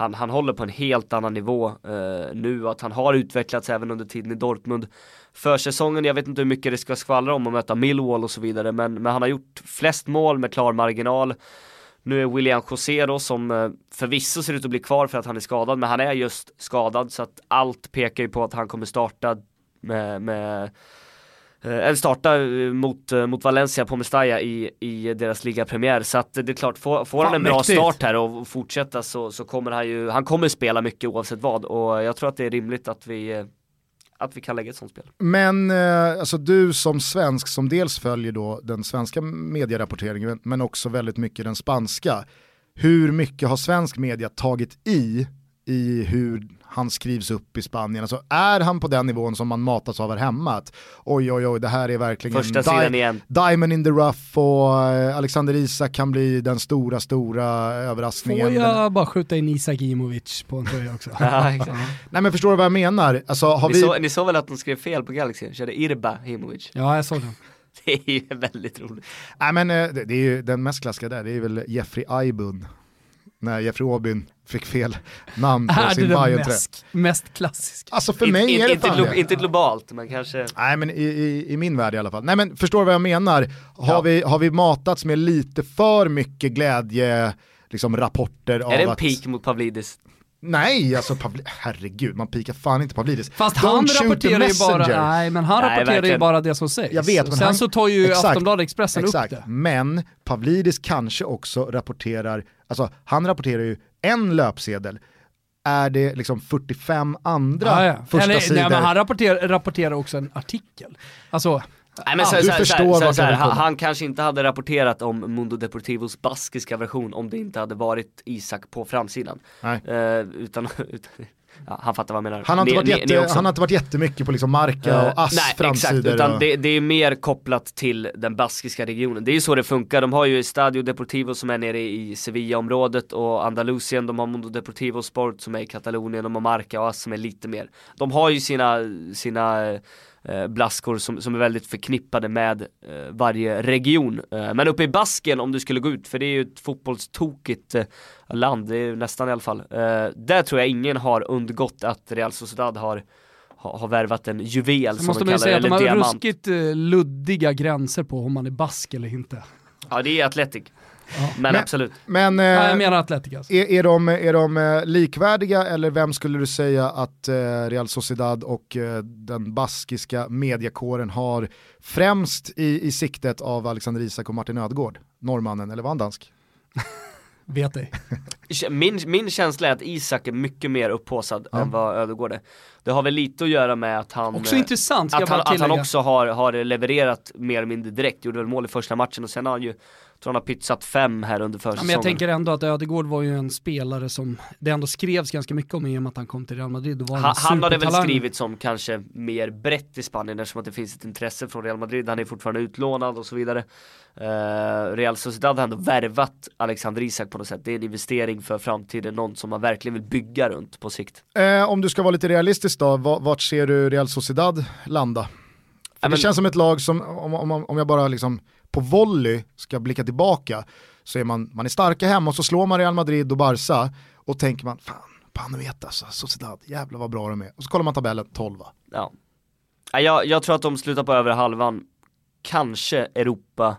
han, han håller på en helt annan nivå eh, nu och att han har utvecklats även under tiden i Dortmund. Försäsongen, jag vet inte hur mycket det ska skvallra om att möta Millwall och så vidare, men, men han har gjort flest mål med klar marginal. Nu är William José då som eh, förvisso ser ut att bli kvar för att han är skadad, men han är just skadad så att allt pekar ju på att han kommer starta med, med Eh, eller starta eh, mot, eh, mot Valencia på Mestalla i, i deras ligapremiär. Så att det är klart, får, får han en bra mäktigt. start här och fortsätta så, så kommer han ju, han kommer spela mycket oavsett vad och jag tror att det är rimligt att vi att vi kan lägga ett sånt spel. Men eh, alltså du som svensk som dels följer då den svenska medierapporteringen men också väldigt mycket den spanska. Hur mycket har svensk media tagit i i hur han skrivs upp i Spanien. Alltså är han på den nivån som man matas av här hemma? Att, oj oj oj, det här är verkligen Första sidan igen. Diamond in the rough och eh, Alexander Isak kan bli den stora, stora överraskningen. Får jag bara skjuta in Isak Imovic på en tröja också? (laughs) ja, Nej men förstår du vad jag menar? Alltså, har ni, vi... så, ni såg väl att de skrev fel på Galaxy? Körde Irba Imovic. Ja, jag såg det. (laughs) Det är ju väldigt roligt. Nej men eh, det, det är ju den mest klassiska där, det är väl Jeffrey Aibun när Jeffrey Aubyn fick fel namn på sin Bayern mest, mest klassiska? Alltså för mig in, är det inte, glo inte globalt, men kanske... Nej men i, i, i, min värld i alla fall. Nej men förstår du vad jag menar? Har, ja. vi, har vi matats med lite för mycket glädje, liksom rapporter är av att... Är det en att... peak mot Pavlidis? Nej, alltså Pavli herregud, man pikar fan inte Pavlidis. Fast Don't han rapporterar ju bara, nej men han nej, rapporterar ju bara det som sägs. Jag vet, men Sen han, så tar ju exakt, Aftonbladet Expressen exakt, upp det. Men Pavlidis kanske också rapporterar, alltså han rapporterar ju en löpsedel, är det liksom 45 andra ja, ja. första Eller, sidor? Nej, men han rapporterar, rapporterar också en artikel. Alltså, Nej, men så, du så, förstår så, så, här, han, han kanske inte hade rapporterat om Mundo Deportivos baskiska version om det inte hade varit Isak på framsidan. Nej. Uh, utan, (laughs) utan Ja, han fattar vad jag menar. Han har inte, ni, varit, jätte, han har inte varit jättemycket på liksom Marca och Ass nej, framsidor. Exakt, utan och... det, det, är mer kopplat till den baskiska regionen. Det är ju så det funkar. De har ju Stadio Deportivo som är nere i Sevilla-området och Andalusien, de har Mundo Deportivo Sport som är i Katalonien, de har Marca och Ass som är lite mer. De har ju sina, sina eh, blaskor som, som är väldigt förknippade med eh, varje region. Eh, men uppe i Basken om du skulle gå ut, för det är ju ett fotbollstokigt eh, land, det är nästan i alla fall. Eh, där tror jag ingen har undgått att Real Sociedad har har värvat en juvel som måste man ju säga att de har ruskigt uh, luddiga gränser på om man är bask eller inte. Ja det är Atletic. Men, men, absolut. Men, eh, ja, jag menar Atletic alltså. är, är, de, är de eh, likvärdiga eller vem skulle du säga att eh, Real Sociedad och eh, den baskiska mediakåren har främst i, i siktet av Alexander Isak och Martin Ödegård? Norrmannen, eller var han dansk? (laughs) Vet ej. Min, min känsla är att Isak är mycket mer upphåsad ja. än vad Ödegård är. Det har väl lite att göra med att han Också intressant, att han, att han också har, har levererat mer eller mindre direkt, gjorde väl mål i första matchen och sen har han ju tror han har pytsat fem här under försäsongen. Ja, men jag tänker ändå att Ödegård var ju en spelare som det ändå skrevs ganska mycket om i och med att han kom till Real Madrid. Var han, han, det väl skrivit som kanske mer brett i Spanien eftersom att det finns ett intresse från Real Madrid. Han är fortfarande utlånad och så vidare. Uh, Real Sociedad har ändå värvat Alexander Isak på något sätt. Det är en investering för framtiden, någon som man verkligen vill bygga runt på sikt. Eh, om du ska vara lite realistisk då, va- vart ser du Real Sociedad landa? För det känns som ett lag som, om, om, om jag bara liksom på volley ska blicka tillbaka, så är man, man är starka hemma och så slår man Real Madrid och Barca och tänker man, fan, vet alltså, Sociedad, jävlar vad bra de är. Och så kollar man tabellen, 12 Ja. Ja, Jag, jag tror att de slutar på över halvan, kanske Europa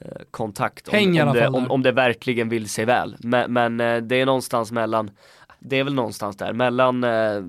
eh, kontakt om, Häng om, det, om, om det verkligen vill sig väl. Men, men eh, det är någonstans mellan, det är väl någonstans där, mellan eh,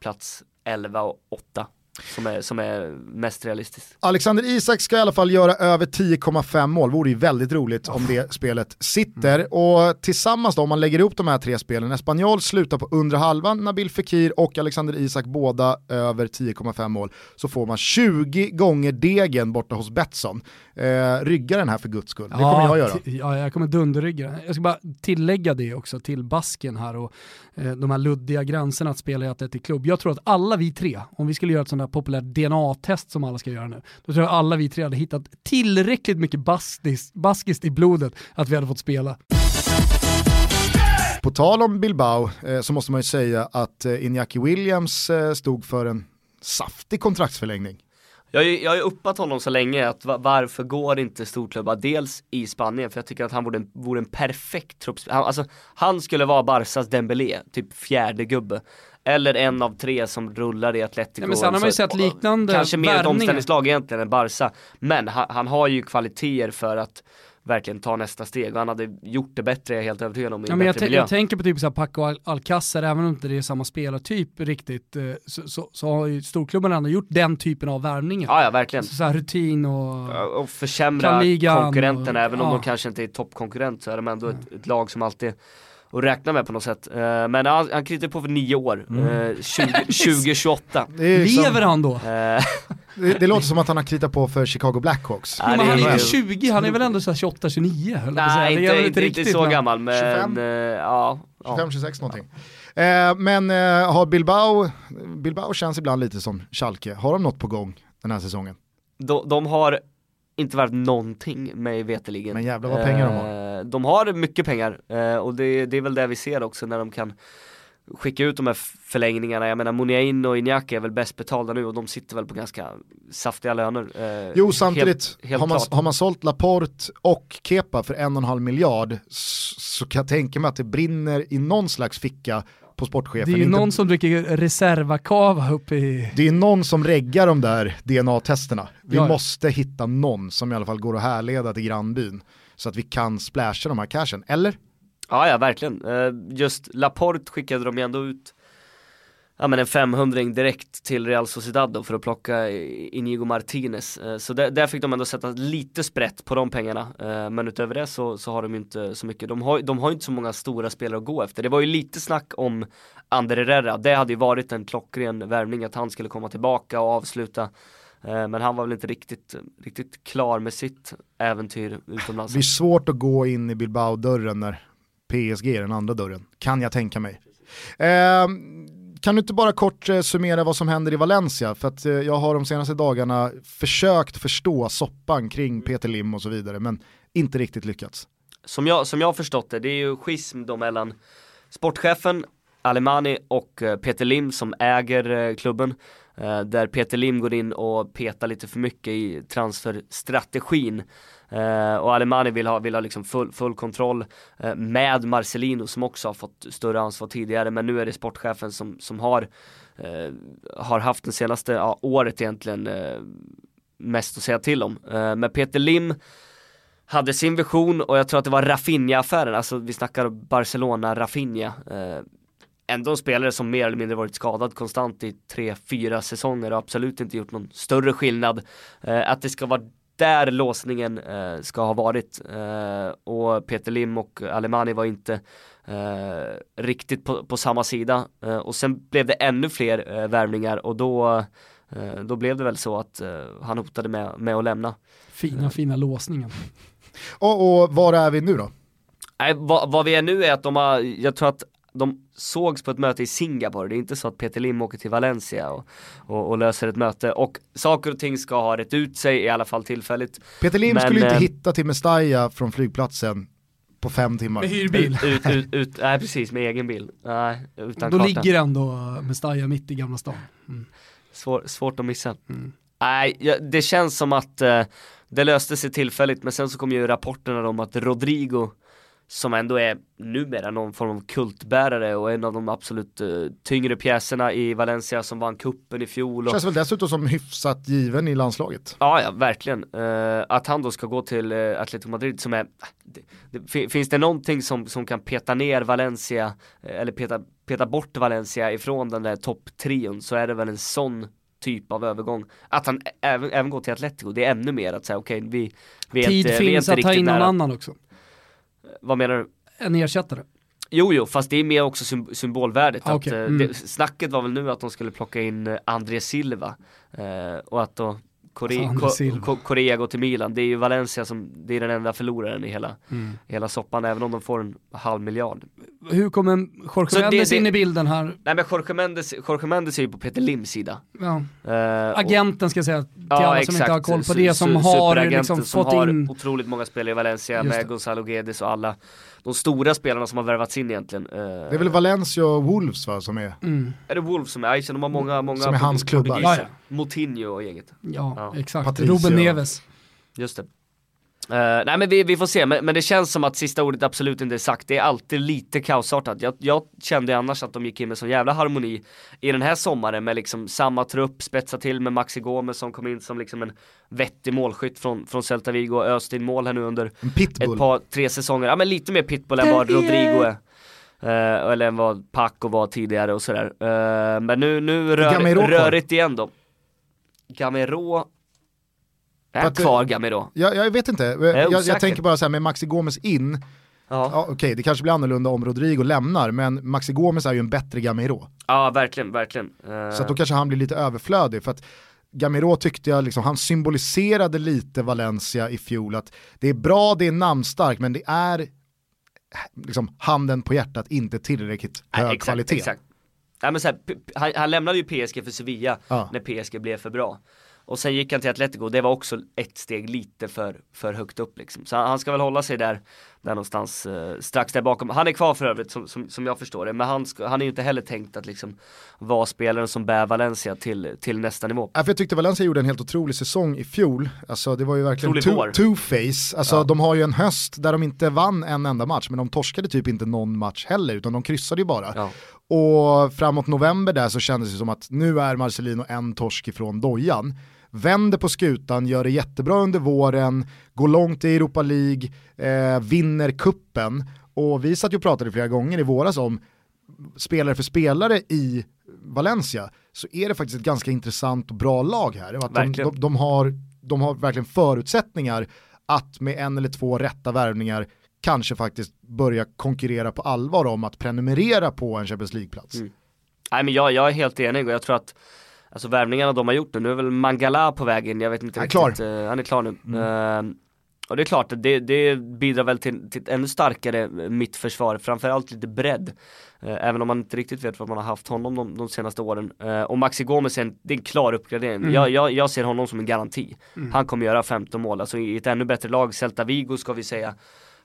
plats 11 och 8 som är, som är mest realistiskt. Alexander Isak ska i alla fall göra över 10,5 mål, vore ju väldigt roligt om det spelet sitter. Och tillsammans då, om man lägger ihop de här tre spelen, Espanyol slutar på undre halvan, Nabil Fekir och Alexander Isak båda över 10,5 mål, så får man 20 gånger degen borta hos Betsson. Eh, rygga den här för guds skull, det kommer jag göra. Ja, jag kommer dunderrygga. Jag ska bara tillägga det också till basken här och eh, de här luddiga gränserna att spela i Atletic Klubb. Jag tror att alla vi tre, om vi skulle göra ett sånt här populärt DNA-test som alla ska göra nu, då tror jag alla vi tre hade hittat tillräckligt mycket baskiskt i blodet att vi hade fått spela. På tal om Bilbao eh, så måste man ju säga att eh, Iñaki Williams eh, stod för en saftig kontraktsförlängning. Jag har ju, jag har ju uppat honom så länge att va- varför går inte storklubbar dels i Spanien för jag tycker att han vore en, vore en perfekt truppspelare. Han, alltså, han skulle vara Barsas Dembélé, typ fjärde gubbe. Eller en av tre som rullar i Atletico. Ja, men sen har man ju sett liknande Kanske mer ett omställningslag egentligen än Barca. Men han, han har ju kvaliteter för att verkligen ta nästa steg och han hade gjort det bättre, jag är helt övertygad om, i Ja, en men jag, bättre tän- miljö. jag tänker på typ så här Paco Al- Alcacer, även om inte det är samma spelartyp riktigt, eh, så, så, så har ju storklubbarna ändå gjort den typen av värvningar. Ja, ja verkligen. Så, så här rutin och... Och försämra konkurrenterna, och- även om ja. de kanske inte är toppkonkurrent så är de ändå ett, ett lag som alltid att räkna med på något sätt. Eh, men han, han kritar på för nio år, eh, 20, 2028. (laughs) Det, är liksom, Lever han då? Eh, (laughs) det, det låter som att han har kritat på för Chicago Blackhawks. Ja, men han är inte 20, han är väl ändå så här 28, 29 höll jag på att säga. nej, Det inte, inte, inte riktigt, så va? gammal men 25? eh, ja. ja. 25-26 någonting. Eh, men eh, har Bilbao, Bilbao känns ibland lite som Schalke, har de något på gång den här säsongen? De, de har inte varit någonting mig veterligen. Men jävlar vad pengar de har. Eh, De har mycket pengar eh, och det, det är väl det vi ser också när de kan skicka ut de här förlängningarna. Jag menar Muniain och Iñaki är väl bäst betalda nu och de sitter väl på ganska saftiga löner. eh, Jo, samtidigt helt, helt har, man, klart. har man sålt Laporte och Kepa för en och en halv miljard så kan jag tänka mig att det brinner i någon slags ficka på sportchefen. Det är ju Inte- någon som dricker reservakava uppe i... det är någon som reggar de där DNA-testerna. Vi Ja, ja. måste hitta någon som i alla fall går att härleda till grannbyn så att vi kan splasha de här cashen, eller? Ja, ja verkligen. Eh, Just Laporte skickade de ju ändå ut ja, men en 500 direkt till Real Sociedad då för att plocka Inigo Martinez. Eh, så där, där fick de ändå sätta lite sprätt på de pengarna. Eh, men utöver det så, så har de ju inte så mycket. De har, de har ju inte så många stora spelare att gå efter. Det var ju lite snack om Ander Herrera. Det hade ju varit en klockren värvning att han skulle komma tillbaka och avsluta. Eh, men han var väl inte riktigt, riktigt klar med sitt äventyr utomlands. Det blir svårt att gå in i Bilbao-dörren när PSG är den andra dörren, kan jag tänka mig. Eh, kan du inte bara kort eh, summera vad som händer i Valencia? För att eh, jag har de senaste dagarna försökt förstå soppan kring Peter Lim och så vidare, men inte riktigt lyckats. som jag, som jag har förstått det, det är ju schism då mellan sportchefen Alemani och eh, Peter Lim som äger klubben. Där Peter Lim går in och petar lite för mycket i transferstrategin. Eh, och Alemani vill ha, vill ha liksom full, full kontroll eh, med Marcelino som också har fått större ansvar tidigare men nu är det sportchefen som, som har, eh, har haft det senaste ja, året egentligen eh, mest att säga till om. Eh, men Peter Lim hade sin vision och jag tror att det var Rafinha-affären, alltså vi snackar Barcelona, Rafinha. Eh, ändå en spelare som mer eller mindre varit skadad konstant i tre, fyra säsonger och absolut inte gjort någon större skillnad. Eh, att det ska vara där låsningen eh, ska ha varit eh, och Peter Lim och Alemani var inte eh, riktigt på, på samma sida eh, och sen blev det ännu fler eh, värvningar och då eh, då blev det väl så att eh, han hotade med, med att lämna. Fina, fina låsningen. Och, och var är vi nu då? Nej, vad, vad vi är nu är att de har, jag tror att de sågs på ett möte i Singapore, det är inte så att Peter Lim åker till Valencia och, och, och löser ett möte och saker och ting ska ha rätt ut sig i alla fall tillfälligt. Peter Lim Men, skulle inte eh, hitta till Mestalla från flygplatsen på fem timmar. Med hyrbil. Ut, ut, ut, nej precis, med egen bil. Nej, utan Då karta. ligger ändå Mestalla mitt i Gamla stan. Mm. Svår, svårt att missa. Mm. Nej, det känns som att eh, det löste sig tillfälligt men sen så kom ju rapporterna om att Rodrigo som ändå är numera någon form av kultbärare och en av de absolut eh, tyngre pjäserna i Valencia som vann kuppen i fjol. Och, Känns väl dessutom som hyfsat given i landslaget. ja, ja, verkligen. Eh, att han då ska gå till eh, Atletico Madrid som är, det, det, fi- finns det någonting som, som kan peta ner Valencia, eller peta, peta bort Valencia ifrån den där topptrion så är det väl en sån typ av övergång. Att han även, även går till Atletico, det är ännu mer att säga okej, vi, vi är Tid inte, vi är finns inte att ta in någon nära. annan också. Vad menar du? En ersättare. Jo, jo, fast det är mer också sym symbolvärdet. Ah, att, okej. eh, Mm. det, snacket var väl nu att de skulle plocka in eh, André Silva eh, och att då Kore André Ko Korea går till Milan. Det är ju Valencia som, det är den enda förloraren i hela, Mm. i hela soppan, även om de får en halv miljard. Hur kommer Jorge Så det- Mendes det- in i bilden här? Nej men Jorge Mendes, Jorge Mendes är ju på Peter Lims sida. Ja. Och- Agenten ska jag säga till alla som inte har koll på det, som su- har liksom som fått har in... otroligt många spelare i Valencia Just med det. Gonzalo Guedes och alla de stora spelarna som har värvats in egentligen. Eh, Det är väl Valencia och Wolves va, som är Mm. Är det Wolves som är? De har många, många Som är hans klubbar. portugiser. Ja, Moutinho och gänget. Ja, Ja. exakt. Patricio. Ruben Neves. Just det. Eh, nej men vi, vi får se, men, men det känns som att sista ordet absolut inte är sagt. Det är alltid lite kaosartat. Jag, jag kände annars att de gick in med sån jävla harmoni i den här sommaren med liksom samma trupp, spetsa till med Maxi Gomez som kom in som liksom en vettig målskytt från, från Celta Vigo och öste in mål här nu under ett par, tre säsonger. Ja men lite mer pitbull än vad Rodrigo är. Eh, eller än vad Paco var tidigare och sådär. Eh, men nu, nu rör, rörigt igen då. Gamero är kvar Gamero. Jag, jag vet inte, jag, jag, osäker. tänker bara så här med Maxi Gomes in, Ja. ja, okej det kanske blir annorlunda om Rodrigo lämnar, men Maxi Gomes är ju en bättre Gamero. ja, verkligen, verkligen. Eh, Så då kanske han blir lite överflödig. För att Gamero tyckte jag, liksom, han symboliserade lite Valencia i fjol. Att det är bra, det är namnstarkt, men det är liksom, handen på hjärtat inte tillräckligt hög exakt, kvalitet. Exakt. Ja, men så här, han, han lämnade ju PSG för Sevilla Ja. när PSG blev för bra. Och sen gick han till Atletico det var också ett steg lite för, för högt upp liksom. Så han, ska väl hålla sig där, där någonstans eh, strax där bakom. Han är kvar för övrigt som, som, som jag förstår det, men han, han är ju inte heller tänkt att liksom vara spelaren som bär Valencia till, till nästa nivå. Ja, för jag tyckte Valencia gjorde en helt otrolig säsong i fjol. Alltså, det var ju verkligen vår. two- two-face. Alltså, Ja. De har ju en höst där de inte vann en enda match, men de torskade typ inte någon match heller, utan de kryssade ju bara. Ja. Och framåt november där så kändes det som att nu är Marcelino en torsk ifrån dojan. Vänder på skutan, gör det jättebra under våren, går långt i Europa League, eh, vinner kuppen Och vi satt ju och pratade flera gånger i våras om spelare för spelare i Valencia så är det faktiskt ett ganska intressant och bra lag här. Att de, de, de, har, de har verkligen förutsättningar att med en eller två rätta värvningar kanske faktiskt börja konkurrera på allvar om att prenumerera på en Champions League-plats. Mm. Nej men jag, jag är helt enig och jag tror att Alltså värvningarna de har gjort nu, nu är väl Mangala på väg in, jag vet inte Han är klar. riktigt, eh, han är klar nu. Eh, och det är klart, det, det bidrar väl till, till ett ännu starkare mittförsvar, framförallt lite bredd. Eh, även om man inte riktigt vet vad man har haft honom de, de senaste åren. Eh, och Maxi Gomez är en, det är en klar uppgradering. Mm. Jag, jag, jag ser honom som en garanti. Mm. Han kommer göra 15 mål, alltså i ett ännu bättre lag, Celta Vigo ska vi säga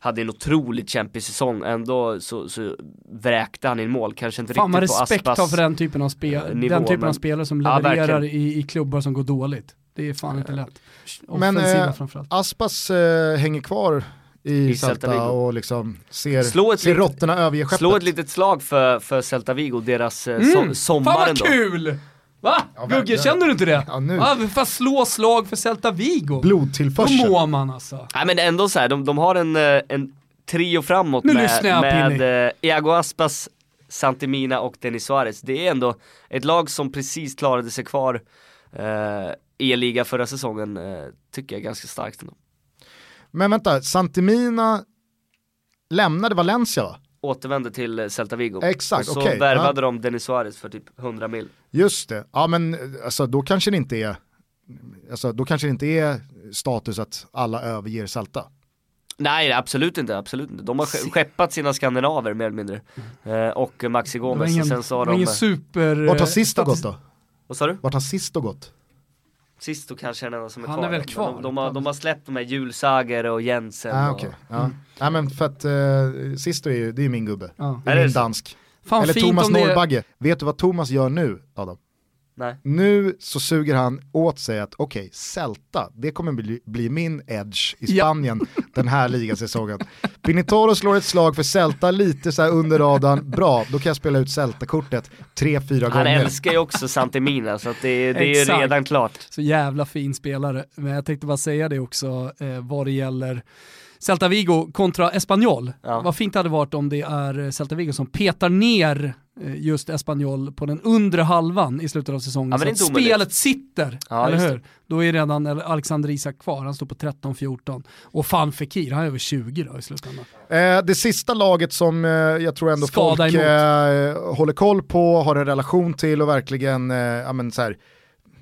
hade en otroligt kämpig säsong, ändå så, så vräkte han in mål, kanske inte Fan vad riktigt på respekt Aspas har för den typen av, spe eh, nivå, den typen men- av spelare som Ja, levererar verkligen. i, i klubbar som går dåligt. Det är fan inte lätt. Men, eh. Aspas eh, hänger kvar i, I Celta Celta Vigo. och liksom ser, Slå ett ser litet- råttorna överge skeppet. Slå ett litet slag för, för Celta Vigo, deras eh, Mm. so- Fan sommaren vad då. kul! Va? Ja, Gugge, känner du inte det? Ja, nu. Ja, fan slå slag för Celta Vigo. Då Blodtillförsel. mår man alltså. Nej men ändå så här, de, de har en, eh, en trio framåt Nu med, jag, med eh, Iago Aspas, Santimina och Denis Suarez. Det är ändå ett lag som precis klarade sig kvar eh, i liga förra säsongen, eh, tycker jag ganska starkt ändå. Men vänta, Santimina lämnade Valencia va? Återvände till eh, Celta Vigo. Exakt, och så okej, värvade de Denis Suarez för typ 100 mil. Just det, ja men eh, alltså, då kanske det inte är alltså, då kanske det inte är status att alla överger Celta. Nej absolut inte, absolut inte. De har ske- skeppat sina skandinaver mer eller mindre. Eh, och Maxi Gomez, ingen, sen så har de... ingen super... Vart har Sisto gått då? Vad sa du? Vart har Sisto gått? Sist och kanske den enda som är Han kvar. är väl kvar. De, de, har, de har släppt de här Julsager och Jensen. Ah, och... okej. ja. Nej men för att uh, Sisto är ju, det är min gubbe. Ja. Det Är är det min så? dansk. Fan Eller Thomas om det... Norrbagge. Vet du vad Thomas gör nu Adam? Nej. Nu så suger han åt sig att okej, Celta, det kommer bli, bli min edge i Ja. Spanien den här ligasäsongen. Pinitoro slår ett slag för Celta lite så här under radarn, bra, då kan jag spela ut Celta-kortet tre, fyra Han gånger. älskar ju också Santemina så att det, det är ju redan klart. Så jävla fin spelare. Men jag tänkte bara säga det också eh, vad det gäller Celta Vigo kontra Espanyol. Ja. Vad fint det hade varit om det är eh, Celta Vigo som petar ner eh, just Espanyol på den undre halvan i slutet av säsongen. Ja, men så att omöjligt. spelet sitter, Ja, eller hur? Då är redan Alexander Isak kvar, han står på 13-14. Och fan Fekir, han är över 20 då i slutändan. Eh, det sista laget som eh, jag tror ändå Skada folk eh, håller koll på, har en relation till och verkligen eh, ja, men så här,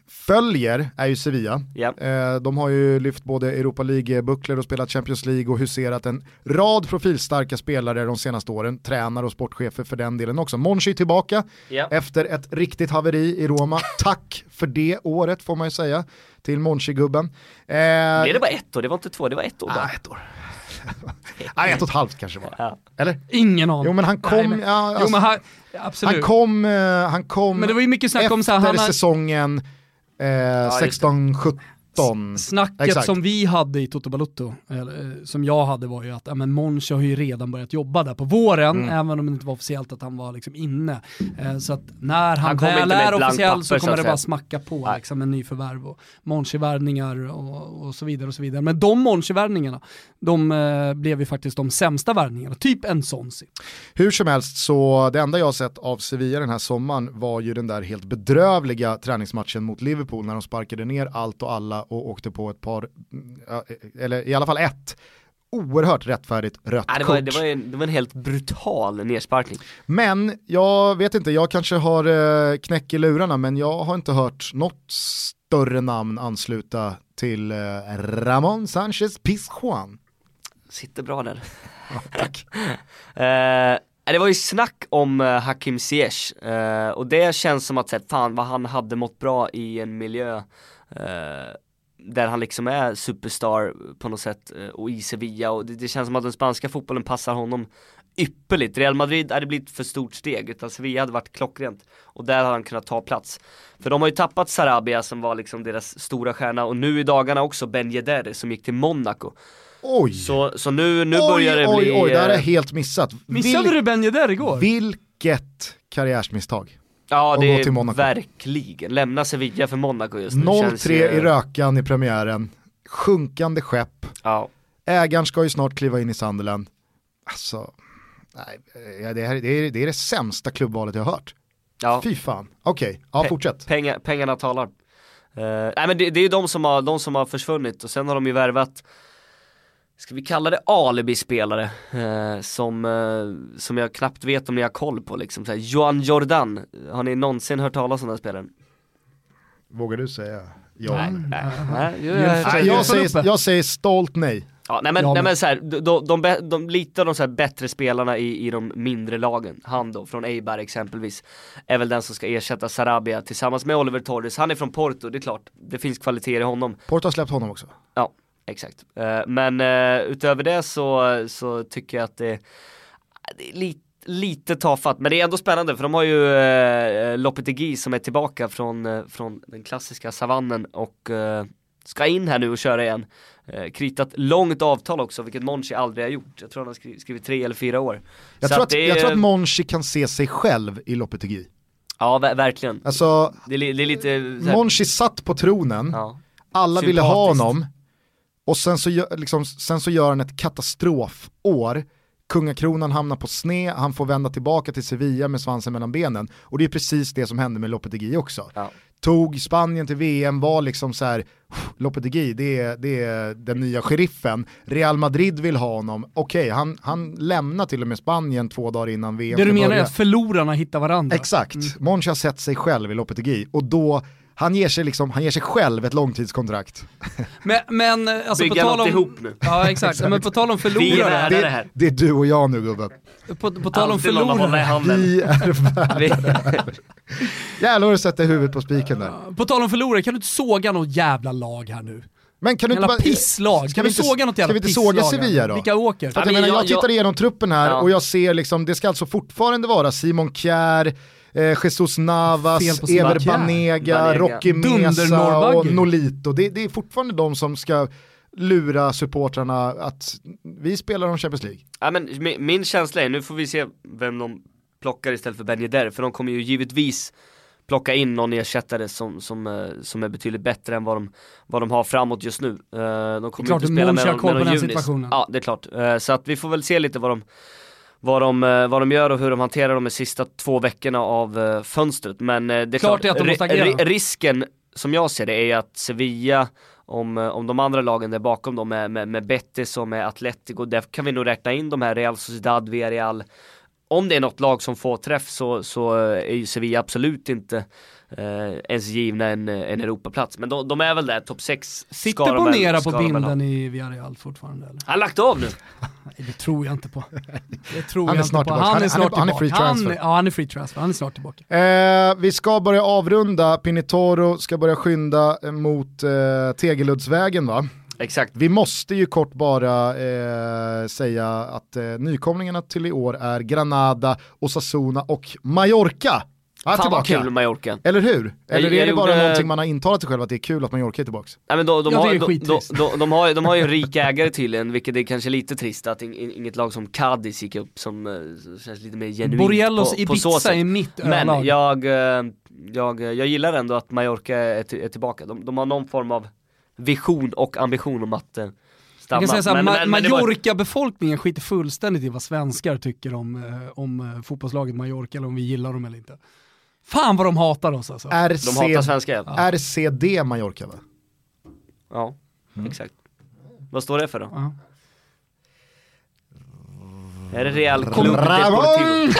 följer är ju Sevilla. Ja. Eh, de har ju lyft både Europa League-bucklor och spelat Champions League och huserat en rad profilstarka spelare de senaste åren, tränare och sportchefer för den delen också. Monchi tillbaka Ja. efter ett riktigt haveri i Roma. Tack för det året får man ju säga till Monchi-gubben. Eh, Blev det bara ett år? Det var inte två, det var ett år bara. ah, ett år. (laughs) Nej, ett och ett halvt kanske var. Ja. Eller? Ingen aning. Jo men han kom, Nej, men- ja, Jo alltså, men han, absolut. han kom, eh, han kom men det var ju mycket snack om så här, efter han har, säsongen Eh, ja, 16-17 2013. Snacket Exakt. som vi hade i Toto Balotto, eh, som jag hade var ju att ja, men Monchi har ju redan börjat jobba där på våren, mm. även om det inte var officiellt att han var liksom inne. Eh, så att när han, han väl är officiell papper, så kommer så det bara smacka på liksom, med nyförvärv och Monchi-värvningar och, och, så vidare och så vidare. Men de Monchi-värvningarna, de eh, blev ju faktiskt de sämsta värvningarna, typ en Sonsi. Hur som helst så det enda jag har sett av Sevilla den här sommaren var ju den där helt bedrövliga träningsmatchen mot Liverpool när de sparkade ner allt och alla och åkte på ett par, mm, ja, eller i alla fall ett, oerhört rättfärdigt rött Ja, det, var, kort. det, var en, det var en helt brutal nersparkning. Men jag vet inte, jag kanske har eh, knäck i lurarna men jag har inte hört något större namn ansluta till eh, Ramon Sanchez Pizjuan. Sitter bra där. Ja, tack. (laughs) Eh, det var ju snack om eh, Hakim Ziyech eh, och det känns som att fan vad han hade mått bra i en miljö eh, där han liksom är superstar på något sätt eh, och i Sevilla och det, det känns som att den spanska fotbollen passar honom ypperligt. Real Madrid hade blivit för stort steg utan Sevilla hade varit klockrent och där har han kunnat ta plats. För de har ju tappat Sarabia som var liksom deras stora stjärna och nu i dagarna också Ben Yedder som gick till Monaco. Oj, Så, så nu, nu oj, börjar det oj, bli... oj, det här jag eh, helt missat. Missade Vil- du Ben Yedder igår? Vilket karriärsmisstag. Ja och det gå är till Monaco. verkligen, lämna Sevilla för Monaco just nu 0-3 känns ju- i rökan i premiären, sjunkande skepp, Ja, ägaren ska ju snart kliva in i Sunderland. Alltså, nej, eh, det, här, det, är, det är det sämsta klubbvalet jag har hört. ja. Fy fan, okej, ja Pe- fortsätt. Pengar, pengarna talar. Eh, nej men det, det är ju de som, har, de som har försvunnit och sen har de ju värvat Ska vi kalla det alibi-spelare eh, som, eh, som jag knappt vet om ni har koll på liksom så här, Johan Jordan, har ni någonsin hört talas om den här spelaren? Vågar du säga ja? Nej, nej, nej, Nej, Nej, jag, jag säger, jag säger stolt nej. Ja, nej men, Ja, nej, men- så här, de, de, de, de, lite av de så här bättre spelarna i, i de mindre lagen, han då, från Eibar exempelvis, är väl den som ska ersätta Sarabia tillsammans med Oliver Torres. Han är från Porto, det är klart, det finns kvaliteter i honom. Porto har släppt honom också. Ja, exakt. Eh, men eh, utöver det så, så tycker jag att det, det är lite Lite tafatt, men det är ändå spännande för de har ju eh, Lopetegui som är tillbaka från, eh, från den klassiska savannen och eh, ska in här nu och köra igen. Eh, kritat långt avtal också, vilket Monchi aldrig har gjort. Jag tror han har skrivit, skrivit tre eller fyra år. Jag Så tror att, det är- jag tror att Monchi kan se sig själv i Lopetegui. Ja, ver- verkligen. Alltså, Det är, det är lite här, Monchi satt på tronen, ja. alla ville ha honom, och sen så, gör, liksom, sen så gör han ett katastrofår, kungakronan hamnar på sne, han får vända tillbaka till Sevilla med svansen mellan benen. Och det är precis det som hände med Lopetegui också. Ja. Tog Spanien till VM, var liksom så här, Lopetegui, det är, det är den nya sheriffen. Real Madrid vill ha honom, okej, han, han lämnar till och med Spanien två dagar innan VM Det du menar är börja. att förlorarna hittar varandra? Exakt, Monchi har sett sig själv i Lopetegui och då Han ger sig, liksom, han ger sig själv ett långtidskontrakt. Men, men alltså på Bygga tal något om... ihop nu. Ja exakt, men på tal om Vi är förlorare, det Det, det är du och jag nu gubben. på, på tal om förlorare. Vi är värda. Vi- Jävlar vad du sätter huvudet på spiken där. på tal om förlorare, kan du inte såga något jävla lag här nu? Men kan du inte Jävla bara... pisslag, Ska kan vi du inte- såga något ska jävla vi inte såga Sevilla då? Vilka åker? För att Ja, jag, men menar, jag jag- tittar igenom truppen här Ja. och jag ser liksom, det ska alltså fortfarande vara Simon Kjär, eh, Jesus Navas, Ever. Banega, Banega. Rocky Mesa och. Nolito. Det, det är fortfarande de som ska lura supportrarna att vi spelar om Champions League. Ja, men min, min känsla är, nu får vi se vem de plockar istället för Ben Yedder, för de kommer ju givetvis plocka in någon ersättare som, som, eh, som är betydligt bättre än vad de, vad de har framåt just nu. Eh, De kommer klart inte att spela med, någon- med någon den Junis. situationen. Ja, det är klart. Eh, Så att vi får väl se lite vad de vad de, eh, vad de gör och hur de hanterar de sista två veckorna av eh, fönstret. Men eh, det är Klart klart, är att de måste agera. ri- risken som jag ser det är att Sevilla, om, om de andra lagen där bakom dem med, med, med Betis och med Atletico, där kan vi nog räkna in de här Real Sociedad, Villarreal. Om det är något lag som får träff så, så är ju Sevilla absolut inte eh, ens givna en, en Europaplats. Men de, de är väl där, topp 6 Sitter Bonera på binden i Villarreal fortfarande eller? Han har lagt av nu. (laughs) Nej det tror jag inte på. Det tror Han är jag snart inte på. tillbaka. Han Han är snart han är- han är tillbaka. free transfer. ja han är free transfer, han är snart tillbaka. Eh, vi ska börja avrunda, Pinitoro ska börja skynda eh, mot eh, Tegeluddsvägen va? Exakt. Vi måste ju kort bara eh, säga att eh, nykomlingarna till i år är Granada, Osasuna och Mallorca. Ja, Fan vad tillbaka. kul Mallorca. Eller hur? Eller är jag det bara gjorde- någonting man har intalat sig själv att det är kul att Mallorca är tillbaka? Nej men de, de, Ja, har, är de, de, de, de, har, de har ju en rik ägare tydligen, vilket är kanske lite trist att in, in, inget lag som Cadiz gick upp som eh, känns lite mer genuint Borellos på, på så Ibiza sätt. är mitt Men ölag. jag, eh, jag, jag gillar ändå att Mallorca är, till, är tillbaka. De, de har någon form av vision och ambition om att eh, stanna. Jag kan säga såhär, Men- Ma- men- men Mallorca-befolkningen skiter fullständigt i vad svenskar tycker om, eh, om eh, fotbollslaget Mallorca eller om vi gillar dem eller inte. Fan vad de hatar oss alltså. De hatar RC, svenska. Ja, RCD Mallorca va? ja exakt. Vad står det för då? Ja. Är det Real Club! Deportivo?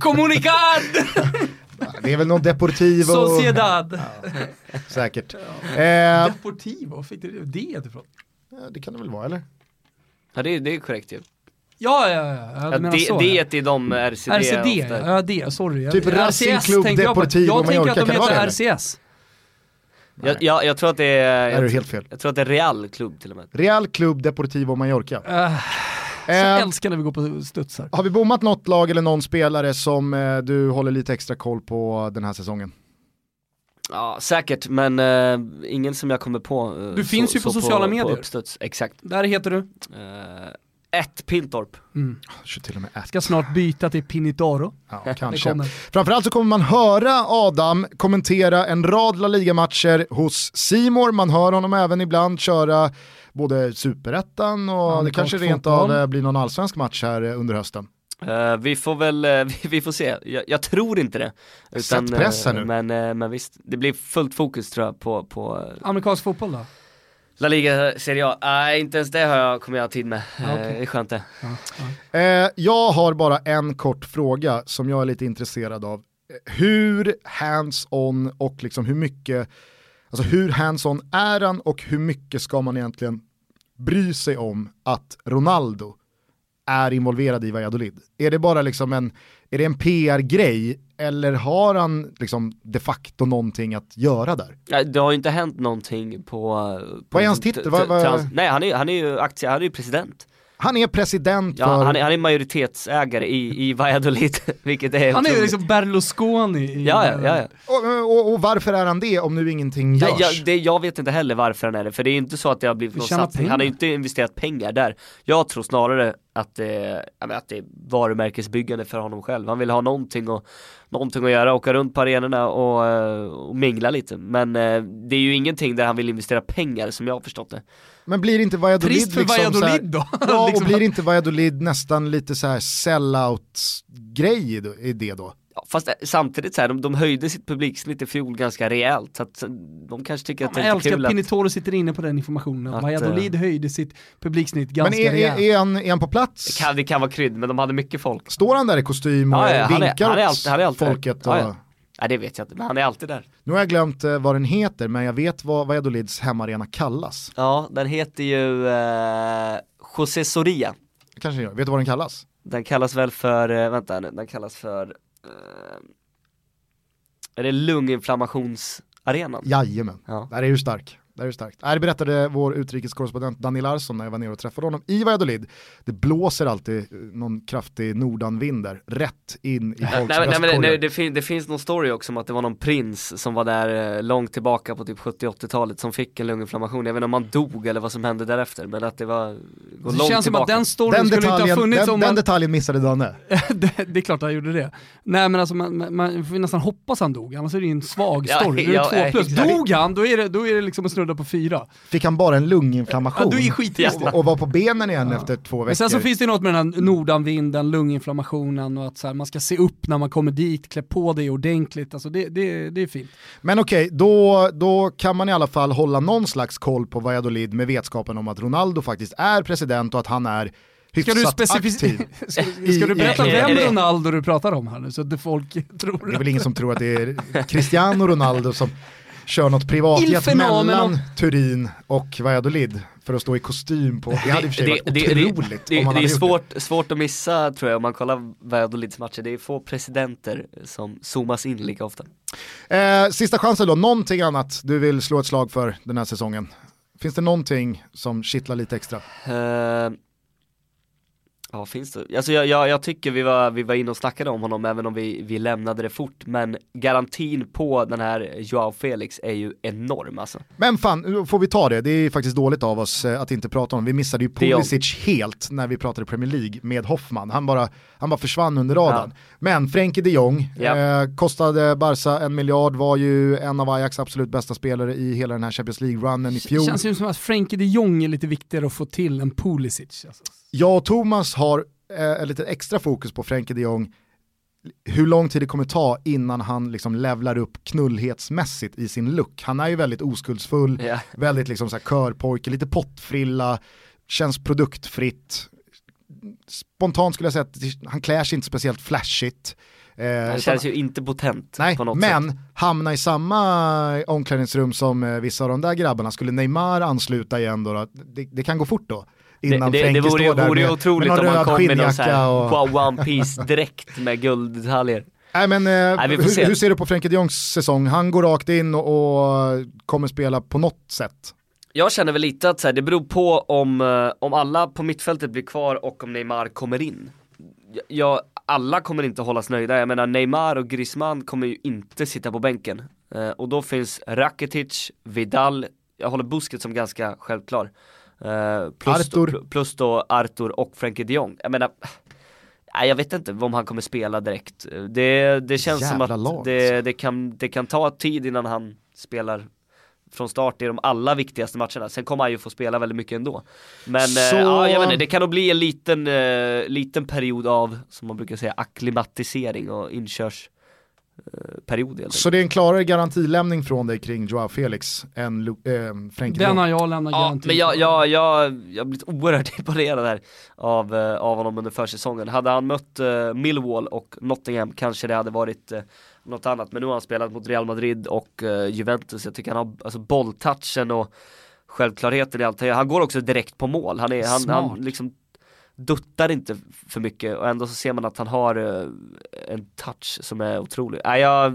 Comunicad! (laughs) Det är väl någon Deportivo, Sociedad! (laughs) säkert. Eh, Deportivo, var fick du det ifrån? det kan det väl vara eller? Ja det, det är korrekt ju. Ja, ja, ja, ja Ja, det, så. det ja. är de RCD, RCD, ofta. ja det, sorry. Typ Racing RCS Club tänkte jag på. Deportivo Jag tänker att de det heter det, RCS. Jag, jag, jag tror att det är, Där är du jag, helt fel. jag tror att det är Real Club till och med. Real Club Deportivo Mallorca. Uh, så Eh, älskar när vi går på studsar. har vi bommat något lag eller någon spelare som eh, du håller lite extra koll på den här säsongen? Ja säkert, men eh, ingen som jag kommer på. eh, Du finns ju på sociala medier. På. Exakt. Där heter du. Uh, ett Pintorp. Mm. Till och med ett. Ska snart byta till Pinitaro. Ja, Det kanske. Framförallt så kommer man höra Adam kommentera en rad La Liga-matcher hos Simor. Man hör honom även ibland köra både superettan och det Amerikansk kanske rent av eh, blir någon allsvensk match här eh, under hösten. Eh, vi får väl, eh, (laughs) vi, vi får se. Jag, jag tror inte det. Sätt press här nu. Men, eh, men visst, det blir fullt fokus tror jag på, på Amerikansk fotboll då? La Liga Serie A. Nej inte ens det har jag, kommer jag ha tid med. Eh, Ah, okej. Det är skönt det. Ja, ja. Eh, jag har bara en kort fråga som jag är lite intresserad av. Eh, Hur hands-on och liksom hur mycket, alltså hur hands-on är han och hur mycket ska man egentligen bry sig om att Ronaldo är involverad i Valladolid? Är det bara liksom en, är det en PR-grej eller har han liksom de facto någonting att göra där? Det har ju inte hänt någonting på... Vad är hans titel? Vad- vad- trans- Nej han är, han är ju aktie, han är ju president. Han är president Ja, för... han, är, han är majoritetsägare i, i Valladolid, (laughs) vilket är Han är otroligt. liksom Berlusconi i... Ja, ja, ja, ja. och, och, och varför är han det om nu ingenting görs? Nej, jag, det, jag vet inte heller varför han är det, för det är inte så att det har blivit Vi någon satsning. Han har inte investerat pengar där. Jag tror snarare att det, att det är varumärkesbyggande för honom själv. Han vill ha någonting, och, någonting att göra, åka runt på arenorna och, eh, och mingla lite. Men eh, det är ju ingenting där han vill investera pengar som jag har förstått det. Men blir inte Valladolid Trist för liksom Valladolid då. (laughs) Ja, (laughs) Liksom. och blir inte Valladolid nästan lite så här sellout-grej i det då? Ja, fast eh, samtidigt så här, de, de höjde sitt publiksnitt i fjol ganska rejält. Så att eh, de kanske tycker att det är lite kul att att... Pinitoro sitter inne på den informationen. Att, Valladolid höjde sitt publiksnitt Men ganska är, är, rejält. är, han, är han på plats? Det kan, det kan vara krydd, men de hade mycket folk. Står han där i kostym och Ja, ja, han är- vinkar han är alltid- han är alltid- folket? ja, och... ja. Nej det vet jag inte, men han är alltid där. Nu har jag glömt eh, vad den heter, men jag vet vad Valladolids hemmaarena kallas. Ja, den heter ju eh, José Soria. Kanske jag. Vet du vad den kallas? Den kallas väl för, eh, vänta nu, den kallas för eh, Är det lunginflammationsarenan? Jajamän, Ja. där är du stark. Där är starkt. Äh, Det berättade vår utrikeskorrespondent Daniel Larsson när jag var nere och träffade honom i Valladolid. Det blåser alltid någon kraftig nordanvind där, rätt in i (laughs) Nej, folks nej, men- nej, men det, bröstkorgar. det, fin, det finns någon story också om att det var någon prins som var där eh, långt tillbaka på typ 70-80-talet som fick en lunginflammation. Jag vet inte om han dog eller vad som hände därefter men att det var, går Det långt känns som tillbaka. att den storyn Den skulle inte ha funnits den, om den man... detaljen missade Danne. (laughs) det, det är klart han gjorde det. Nej men alltså man, man, man får nästan hoppas han dog, annars är det ju en svag Ja, story. Då är ja, det två plus. exakt. Dog han, då är det, då är det liksom en snudda på fyra. Fick han bara en lunginflammation Ja, då är skitjävla. och, och var på benen igen Ja. efter två veckor. Men sen så finns det något med den här nordanvinden, lunginflammationen och att så här, man ska se upp när man kommer dit, klä på dig ordentligt. Alltså det, det, det är fint. Men okej, då, då kan man i alla fall hålla någon slags koll på Valladolid med vetskapen om att Ronaldo faktiskt är president och att han är Ska du, aktiv. (laughs) ska, ska du berätta vem Ronaldo du pratar om här nu så att folk (laughs) tror Det är väl ingen som tror att det är Cristiano Ronaldo som kör något privatjet mellan Turin och Valladolid för att stå i kostym på, det hade i och för sig varit otroligt det, om han det hade är svårt, svårt att missa tror jag om man kollar Valladolids matcher. Det är få presidenter som zoomas in lika ofta. det. Eh, sista chansen då, någonting annat du vill slå ett slag för den här säsongen? Finns det någonting som kittlar lite extra? Eh, Ja finns det, alltså jag, jag, jag tycker vi var, vi var inne och snackade om honom även om vi, vi lämnade det fort men garantin på den här Joao Felix är ju enorm alltså. Men fan, får vi ta det. Det är faktiskt dåligt av oss eh, att inte prata om. Vi missade ju Pulisic helt när vi pratade Premier League med Hoffman. Han bara, han bara försvann under radarn. Men Frenkie de Jong, Ja. eh, kostade Barca en miljard, var ju en av Ajax absolut bästa spelare i hela den här Champions League-runnen i Det fjol. känns ju som att Frenkie de Jong är lite viktigare att få till än Pulisic. Alltså. Jag och Thomas har eh, lite extra fokus på Frenkie de Jong, hur lång tid det kommer ta innan han liksom levlar upp knullhetsmässigt i sin look. Han är ju väldigt oskuldsfull, Ja. väldigt liksom så här körpojke, lite pottfrilla, känns produktfritt. Spontant skulle jag säga att han klär sig inte speciellt flashigt. Eh, Han utan- känns ju inte potent Nej, på något men sätt. hamna i samma omklädningsrum som eh, vissa av de där grabbarna, skulle Neymar ansluta igen då, då det, det kan gå fort då. Innan det, det, Frenkie det vore, står där vore med, otroligt med om han kom i någon sån här och... One Piece direkt med gulddetaljer. (laughs) Nej men eh, Nej, får se. hur, hur ser du på Frenkie de Jongs säsong? Han går rakt in och, och kommer spela på något sätt. Jag känner väl lite att så här, det beror på om, eh, om alla på mittfältet blir kvar och om Neymar kommer in. Jag- alla kommer inte hållas nöjda, jag menar Neymar och Griezmann kommer ju inte sitta på bänken. Eh, och då finns Rakitic, Vidal, jag håller Busquets som ganska självklar. Eh, plus, Arthur. Då, plus då Arthur och Frenkie de Jong. Jag menar, nej, jag vet inte om han kommer spela direkt. Det, det känns som Jävla att lag, det, alltså. det, kan, det kan ta tid innan han spelar från start i de allra viktigaste matcherna. Sen kommer han ju få spela väldigt mycket ändå. Men Så- eh, ja, jag vet inte, det kan nog bli en liten, eh, liten period av, som man brukar säga, akklimatisering och inkörsperiod. Eh, period. Så det är en klarare garantilämning från dig kring Joao Felix än Lu- eh, Frenkie de Den har jag lämnat Ja, garanti men jag, på. jag, jag, jag har blivit oerhört (laughs) imponerad här av, eh, av honom under försäsongen. Hade han mött eh, Millwall och Nottingham kanske det hade varit eh, något annat. Men nu har han spelat mot Real Madrid och eh, Juventus. Jag tycker han har alltså, bolltouchen och självklarheten i allt. Han går också direkt på mål. Han, är, han, han liksom duttar inte för mycket och ändå så ser man att han har eh, en touch som är otrolig. Äh, jag,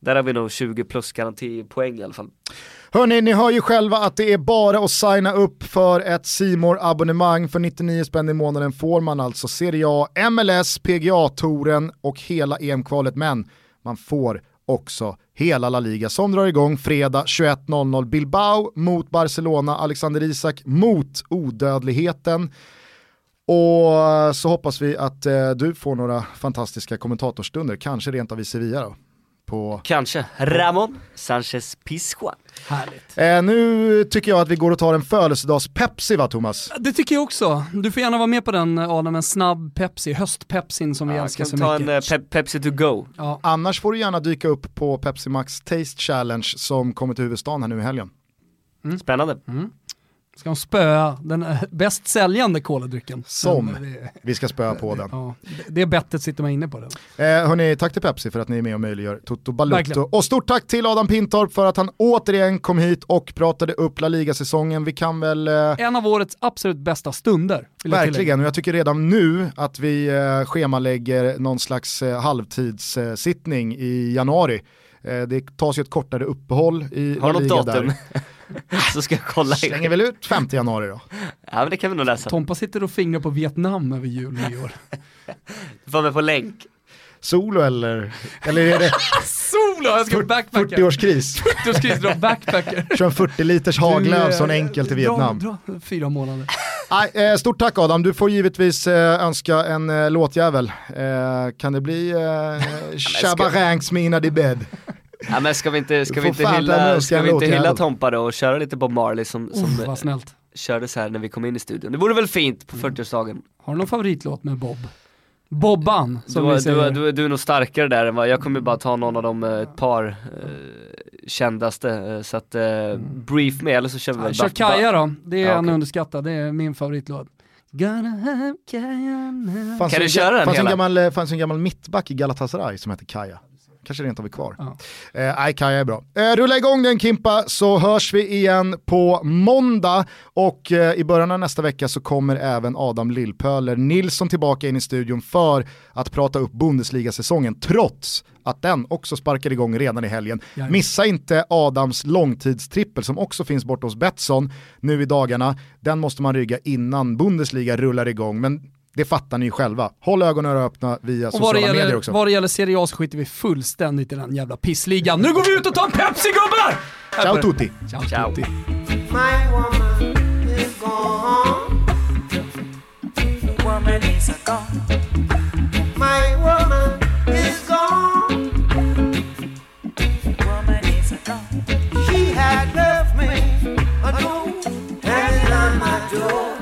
där har vi nog 20 plus garantipoäng i alla fall. Hörni, ni hör ju själva att det är bara att signa upp för ett simor abonnemang För 99 spänn i månaden får man alltså Serie A, MLS, PGA-touren och hela EM-kvalet. Men man får också hela La Liga som drar igång fredag 21.00 Bilbao mot Barcelona, Alexander Isak mot odödligheten. Och så hoppas vi att eh, du får några fantastiska kommentatorstunder, kanske rent av i Sevilla då. På Kanske Ramon Sanchez Pizjuan. Härligt. Eh, nu tycker jag att vi går och tar en födelsedags-Pepsi va Thomas? Det tycker jag också. Du får gärna vara med på den Adam, en snabb Pepsi, höstpepsin som vi Ja, älskar kan så ta mycket. en eh, pe Pepsi to go. ja. Annars får du gärna dyka upp på Pepsi Max Taste Challenge som kommer till huvudstaden här nu i helgen. Spännande. Ska de spöa den eh, bäst säljande koladrycken? Som det, vi ska spöa på den. ja, det bettet sitter man inne på den. Eh, hörni, tack till Pepsi för att ni är med och möjliggör Toto Balutto. Verkligen. Och stort tack till Adam Pintorp för att han återigen kom hit och pratade upp La Liga-säsongen. Vi kan väl... Eh, En av årets absolut bästa stunder. Verkligen, och jag tycker redan nu att vi eh, schemalägger någon slags eh, halvtidssittning i januari. Eh, det tas ju ett kortare uppehåll i Har La Liga något datum? där. (laughs) (laughs) Så ska jag kolla. Slänger väl ut 5 januari då. Ja men det kan vi nog läsa. Tompa sitter och fingrar på Vietnam över jul och nyår. (laughs) Du får med på länk. Solo eller, eller är det (laughs) Solo! Jag ska backpacka. 40-årskris? 40-årskris, dra backpacker. Kör en 40 liters haglöv som Du, eh, enkel till dra- Vietnam. Dra, fyra månader. Nej, eh, stort tack Adam, du får givetvis eh, önska en eh, låtjävel. Eh, kan det bli eh, Shabba Ranks Mina di Bed? Ja men ska vi inte, Du ska vi inte hylla, ska en vi inte hylla. Tompa då och köra lite Bob Marley som, som Uff, eh, vad snällt. körde så här när vi kom in i studion. Det vore väl fint på 40-årsdagen. Har du någon favoritlåt med Bob? Bobban, Du, som vi du, säger. var- du, du är nog starkare där än vad, jag kommer bara ta någon av de eh, ett par eh, kändaste. eh, så att eh, brief med eller så kör vi Ja, väl Kör Kaja då, det är Ja, en underskattad, det är min favoritlåt. Gonna have Kaja now. Fanns Kan en- du köra den fanns en, hela? gammal, eh, fanns en gammal mittback i Galatasaray som hette Kaja. Kanske rent av är kvar. Ja. Eh, Kaja är bra. Eh, rulla igång den Kimpa så hörs vi igen på måndag och eh, i början av nästa vecka så kommer även Adam Lillpöler Nilsson tillbaka in i studion för att prata upp Bundesliga-säsongen trots att den också sparkar igång redan i helgen. Jajamän. Missa inte Adams långtidstrippel som också finns borta hos Betsson nu i dagarna. Den måste man rygga innan Bundesliga rullar igång. Men det fattar ni ju själva. Håll ögonen öppna via Och sociala medier gäller, också. vad det gäller Serie A så skiter vi fullständigt i den jävla pissligan. Nu går vi ut och tar en Pepsi gubbar! Ciao tutti! Ciao, Ciao. tutti. My woman is gone. woman is gone. My woman is gone. Woman is gone. She had left me a note hanging on my door.